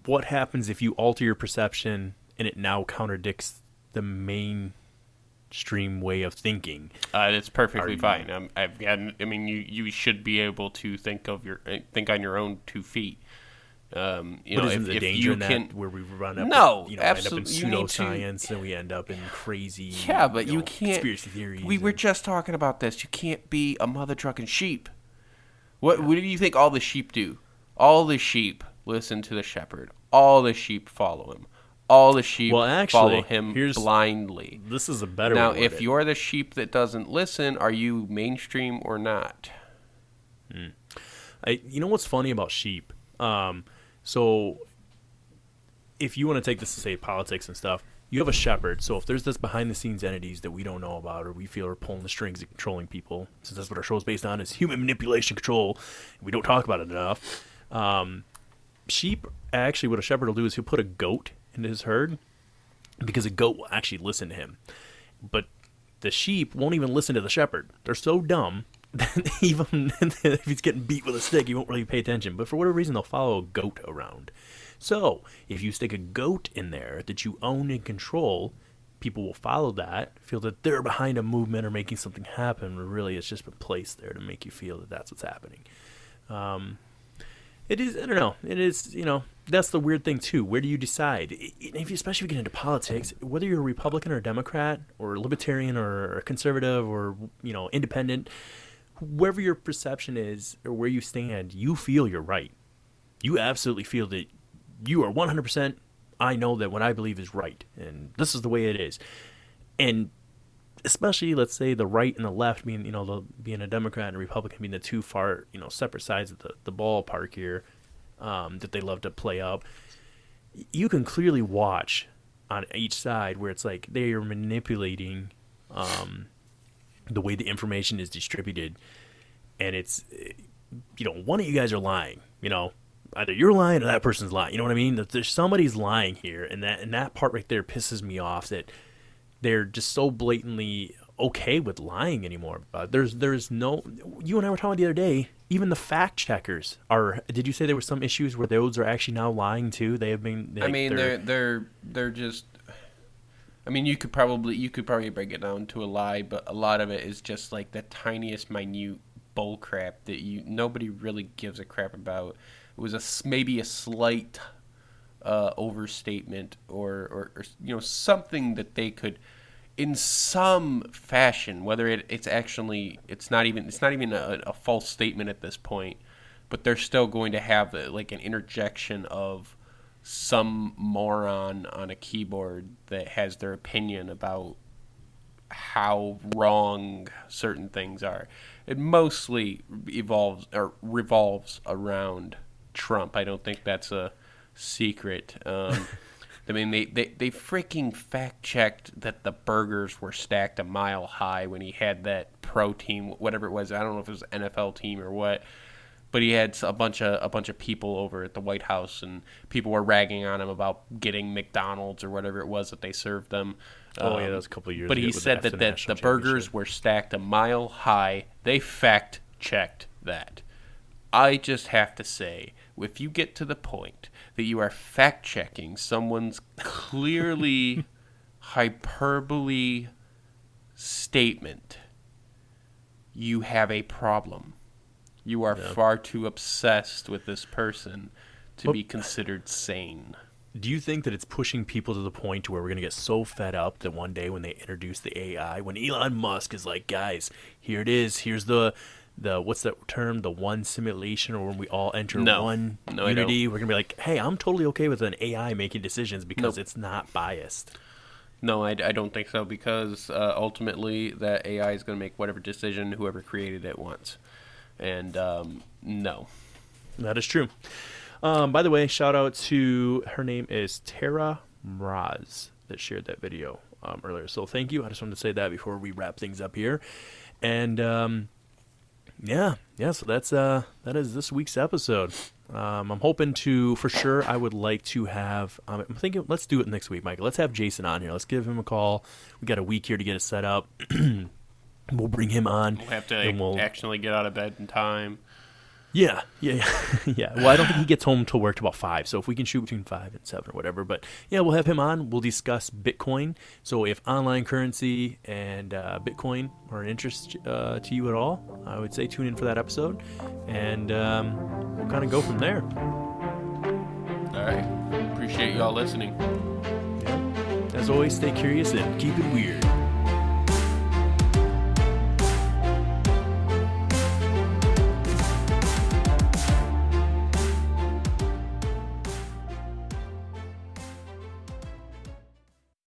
what happens if you alter your perception and it now contradicts the mainstream way of thinking? uh, it's perfectly you- fine um, I've gotten, i mean you you should be able to think of your uh, think on your own two feet um, you but know, isn't if, the if danger you in that can, where we run up, No, you know, end up in absolute- to- pseudoscience and we end up in crazy, Yeah, but you, know, can't. conspiracy theories. We were just talking about this. You can't be a mother trucking sheep. What What do you think all the sheep do? All the sheep listen to the shepherd. All the sheep follow him. All the sheep Well, actually, follow him here's- blindly. This is a better Now, if it. you're the sheep that doesn't listen, are you mainstream or not? I, you know what's funny about sheep? Um, so if you want to take this to say politics and stuff, you have a shepherd. So if there's this behind the scenes entities that we don't know about or we feel are pulling the strings and controlling people, since that's what our show is based on is human manipulation control, we don't talk about it enough. Um, sheep actually, what a shepherd will do is he'll put a goat into his herd because a goat will actually listen to him. But the sheep won't even listen to the shepherd. They're so dumb *laughs* that even *laughs* if he's getting beat with a stick, he won't really pay attention. But for whatever reason, they'll follow a goat around. So if you stick a goat in there that you own and control, people will follow that, feel that they're behind a movement or making something happen. Really, it's just been placed there to make you feel that that's what's happening. Um, it is. I don't know. It is. You know, that's the weird thing too. Where do you decide? If you, especially if you get into politics, whether you're a Republican or a Democrat or a Libertarian or a conservative or you know independent, wherever your perception is or where you stand, you feel you're right. You absolutely feel that you are 100%. I know that what I believe is right, and this is the way it is. And especially let's say the right and the left being you know the, being a democrat and a republican being the two far you know separate sides of the, the ballpark here um, that they love to play up you can clearly watch on each side where it's like they are manipulating um, the way the information is distributed. And it's you know one of you guys are lying you know? Either you're lying or that person's lying you know what i mean? That there's somebody's lying here and that and that part right there pisses me off that they're just so blatantly okay with lying anymore. Uh, there's there's no. You and I were talking the other day. Even the fact checkers are. Did you say there were some issues where those are actually now lying too? They have been. I mean, they're they're they're just. I mean, you could probably you could probably break it down to a lie, but a lot of it is just like the tiniest, minute bull crap that you nobody really gives a crap about. It was a maybe a slight uh, overstatement or, or or you know something that they could in some fashion whether it, it's actually it's not even it's not even a, a false statement at this point but they're still going to have uh like an interjection of some moron on a keyboard that has their opinion about how wrong certain things are. It mostly evolves or revolves around Trump. I don't think that's a secret. Um, *laughs* I mean, they, they, they freaking fact checked that the burgers were stacked a mile high when he had that pro team, whatever it was. I don't know if it was NFL team or what, but he had a bunch of a bunch of people over at the White House, and people were ragging on him about getting McDonald's or whatever it was that they served them. Oh yeah, that was a couple of years. But he said that, that the burgers were stacked a mile high. They fact checked that. I just have to say, if you get to the point that you are fact checking someone's clearly *laughs* hyperbole statement, you have a problem. You are Yeah. far too obsessed with this person to But- be considered sane. Do you think that it's pushing people to the point to where we're going to get so fed up that one day when they introduce the AI, when Elon Musk is like, guys, here it is, here's the the what's that term, the one simulation, or when we all enter No. one No, unity, we're gonna be like, hey, I'm totally okay with an AI making decisions because Nope. it's not biased. No, I, I don't think so because uh, ultimately that AI is going to make whatever decision whoever created it wants. And um, no. That is true. Um, by the way, shout out to her name is Tara Mraz that shared that video um, earlier. So thank you. I just wanted to say that before we wrap things up here. And um, yeah, yeah. So that's uh, that is this week's episode. Um, I'm hoping to for sure. I would like to have. Um, I'm thinking let's do it next week, Michael. Let's have Jason on here. Let's give him a call. We got a week here to get it set up. *clears throat* we'll bring him on. We'll have to we'll- actually get out of bed in time. Yeah, yeah, yeah. *laughs* yeah. Well, I don't think he gets home till work till about five. So if we can shoot between five and seven or whatever, but yeah, we'll have him on. We'll discuss Bitcoin. So if online currency and uh, Bitcoin are an interest uh, to you at all, I would say tune in for that episode, and um, we'll kind of go from there. All right. Appreciate y'all listening. As always, stay curious and keep it weird.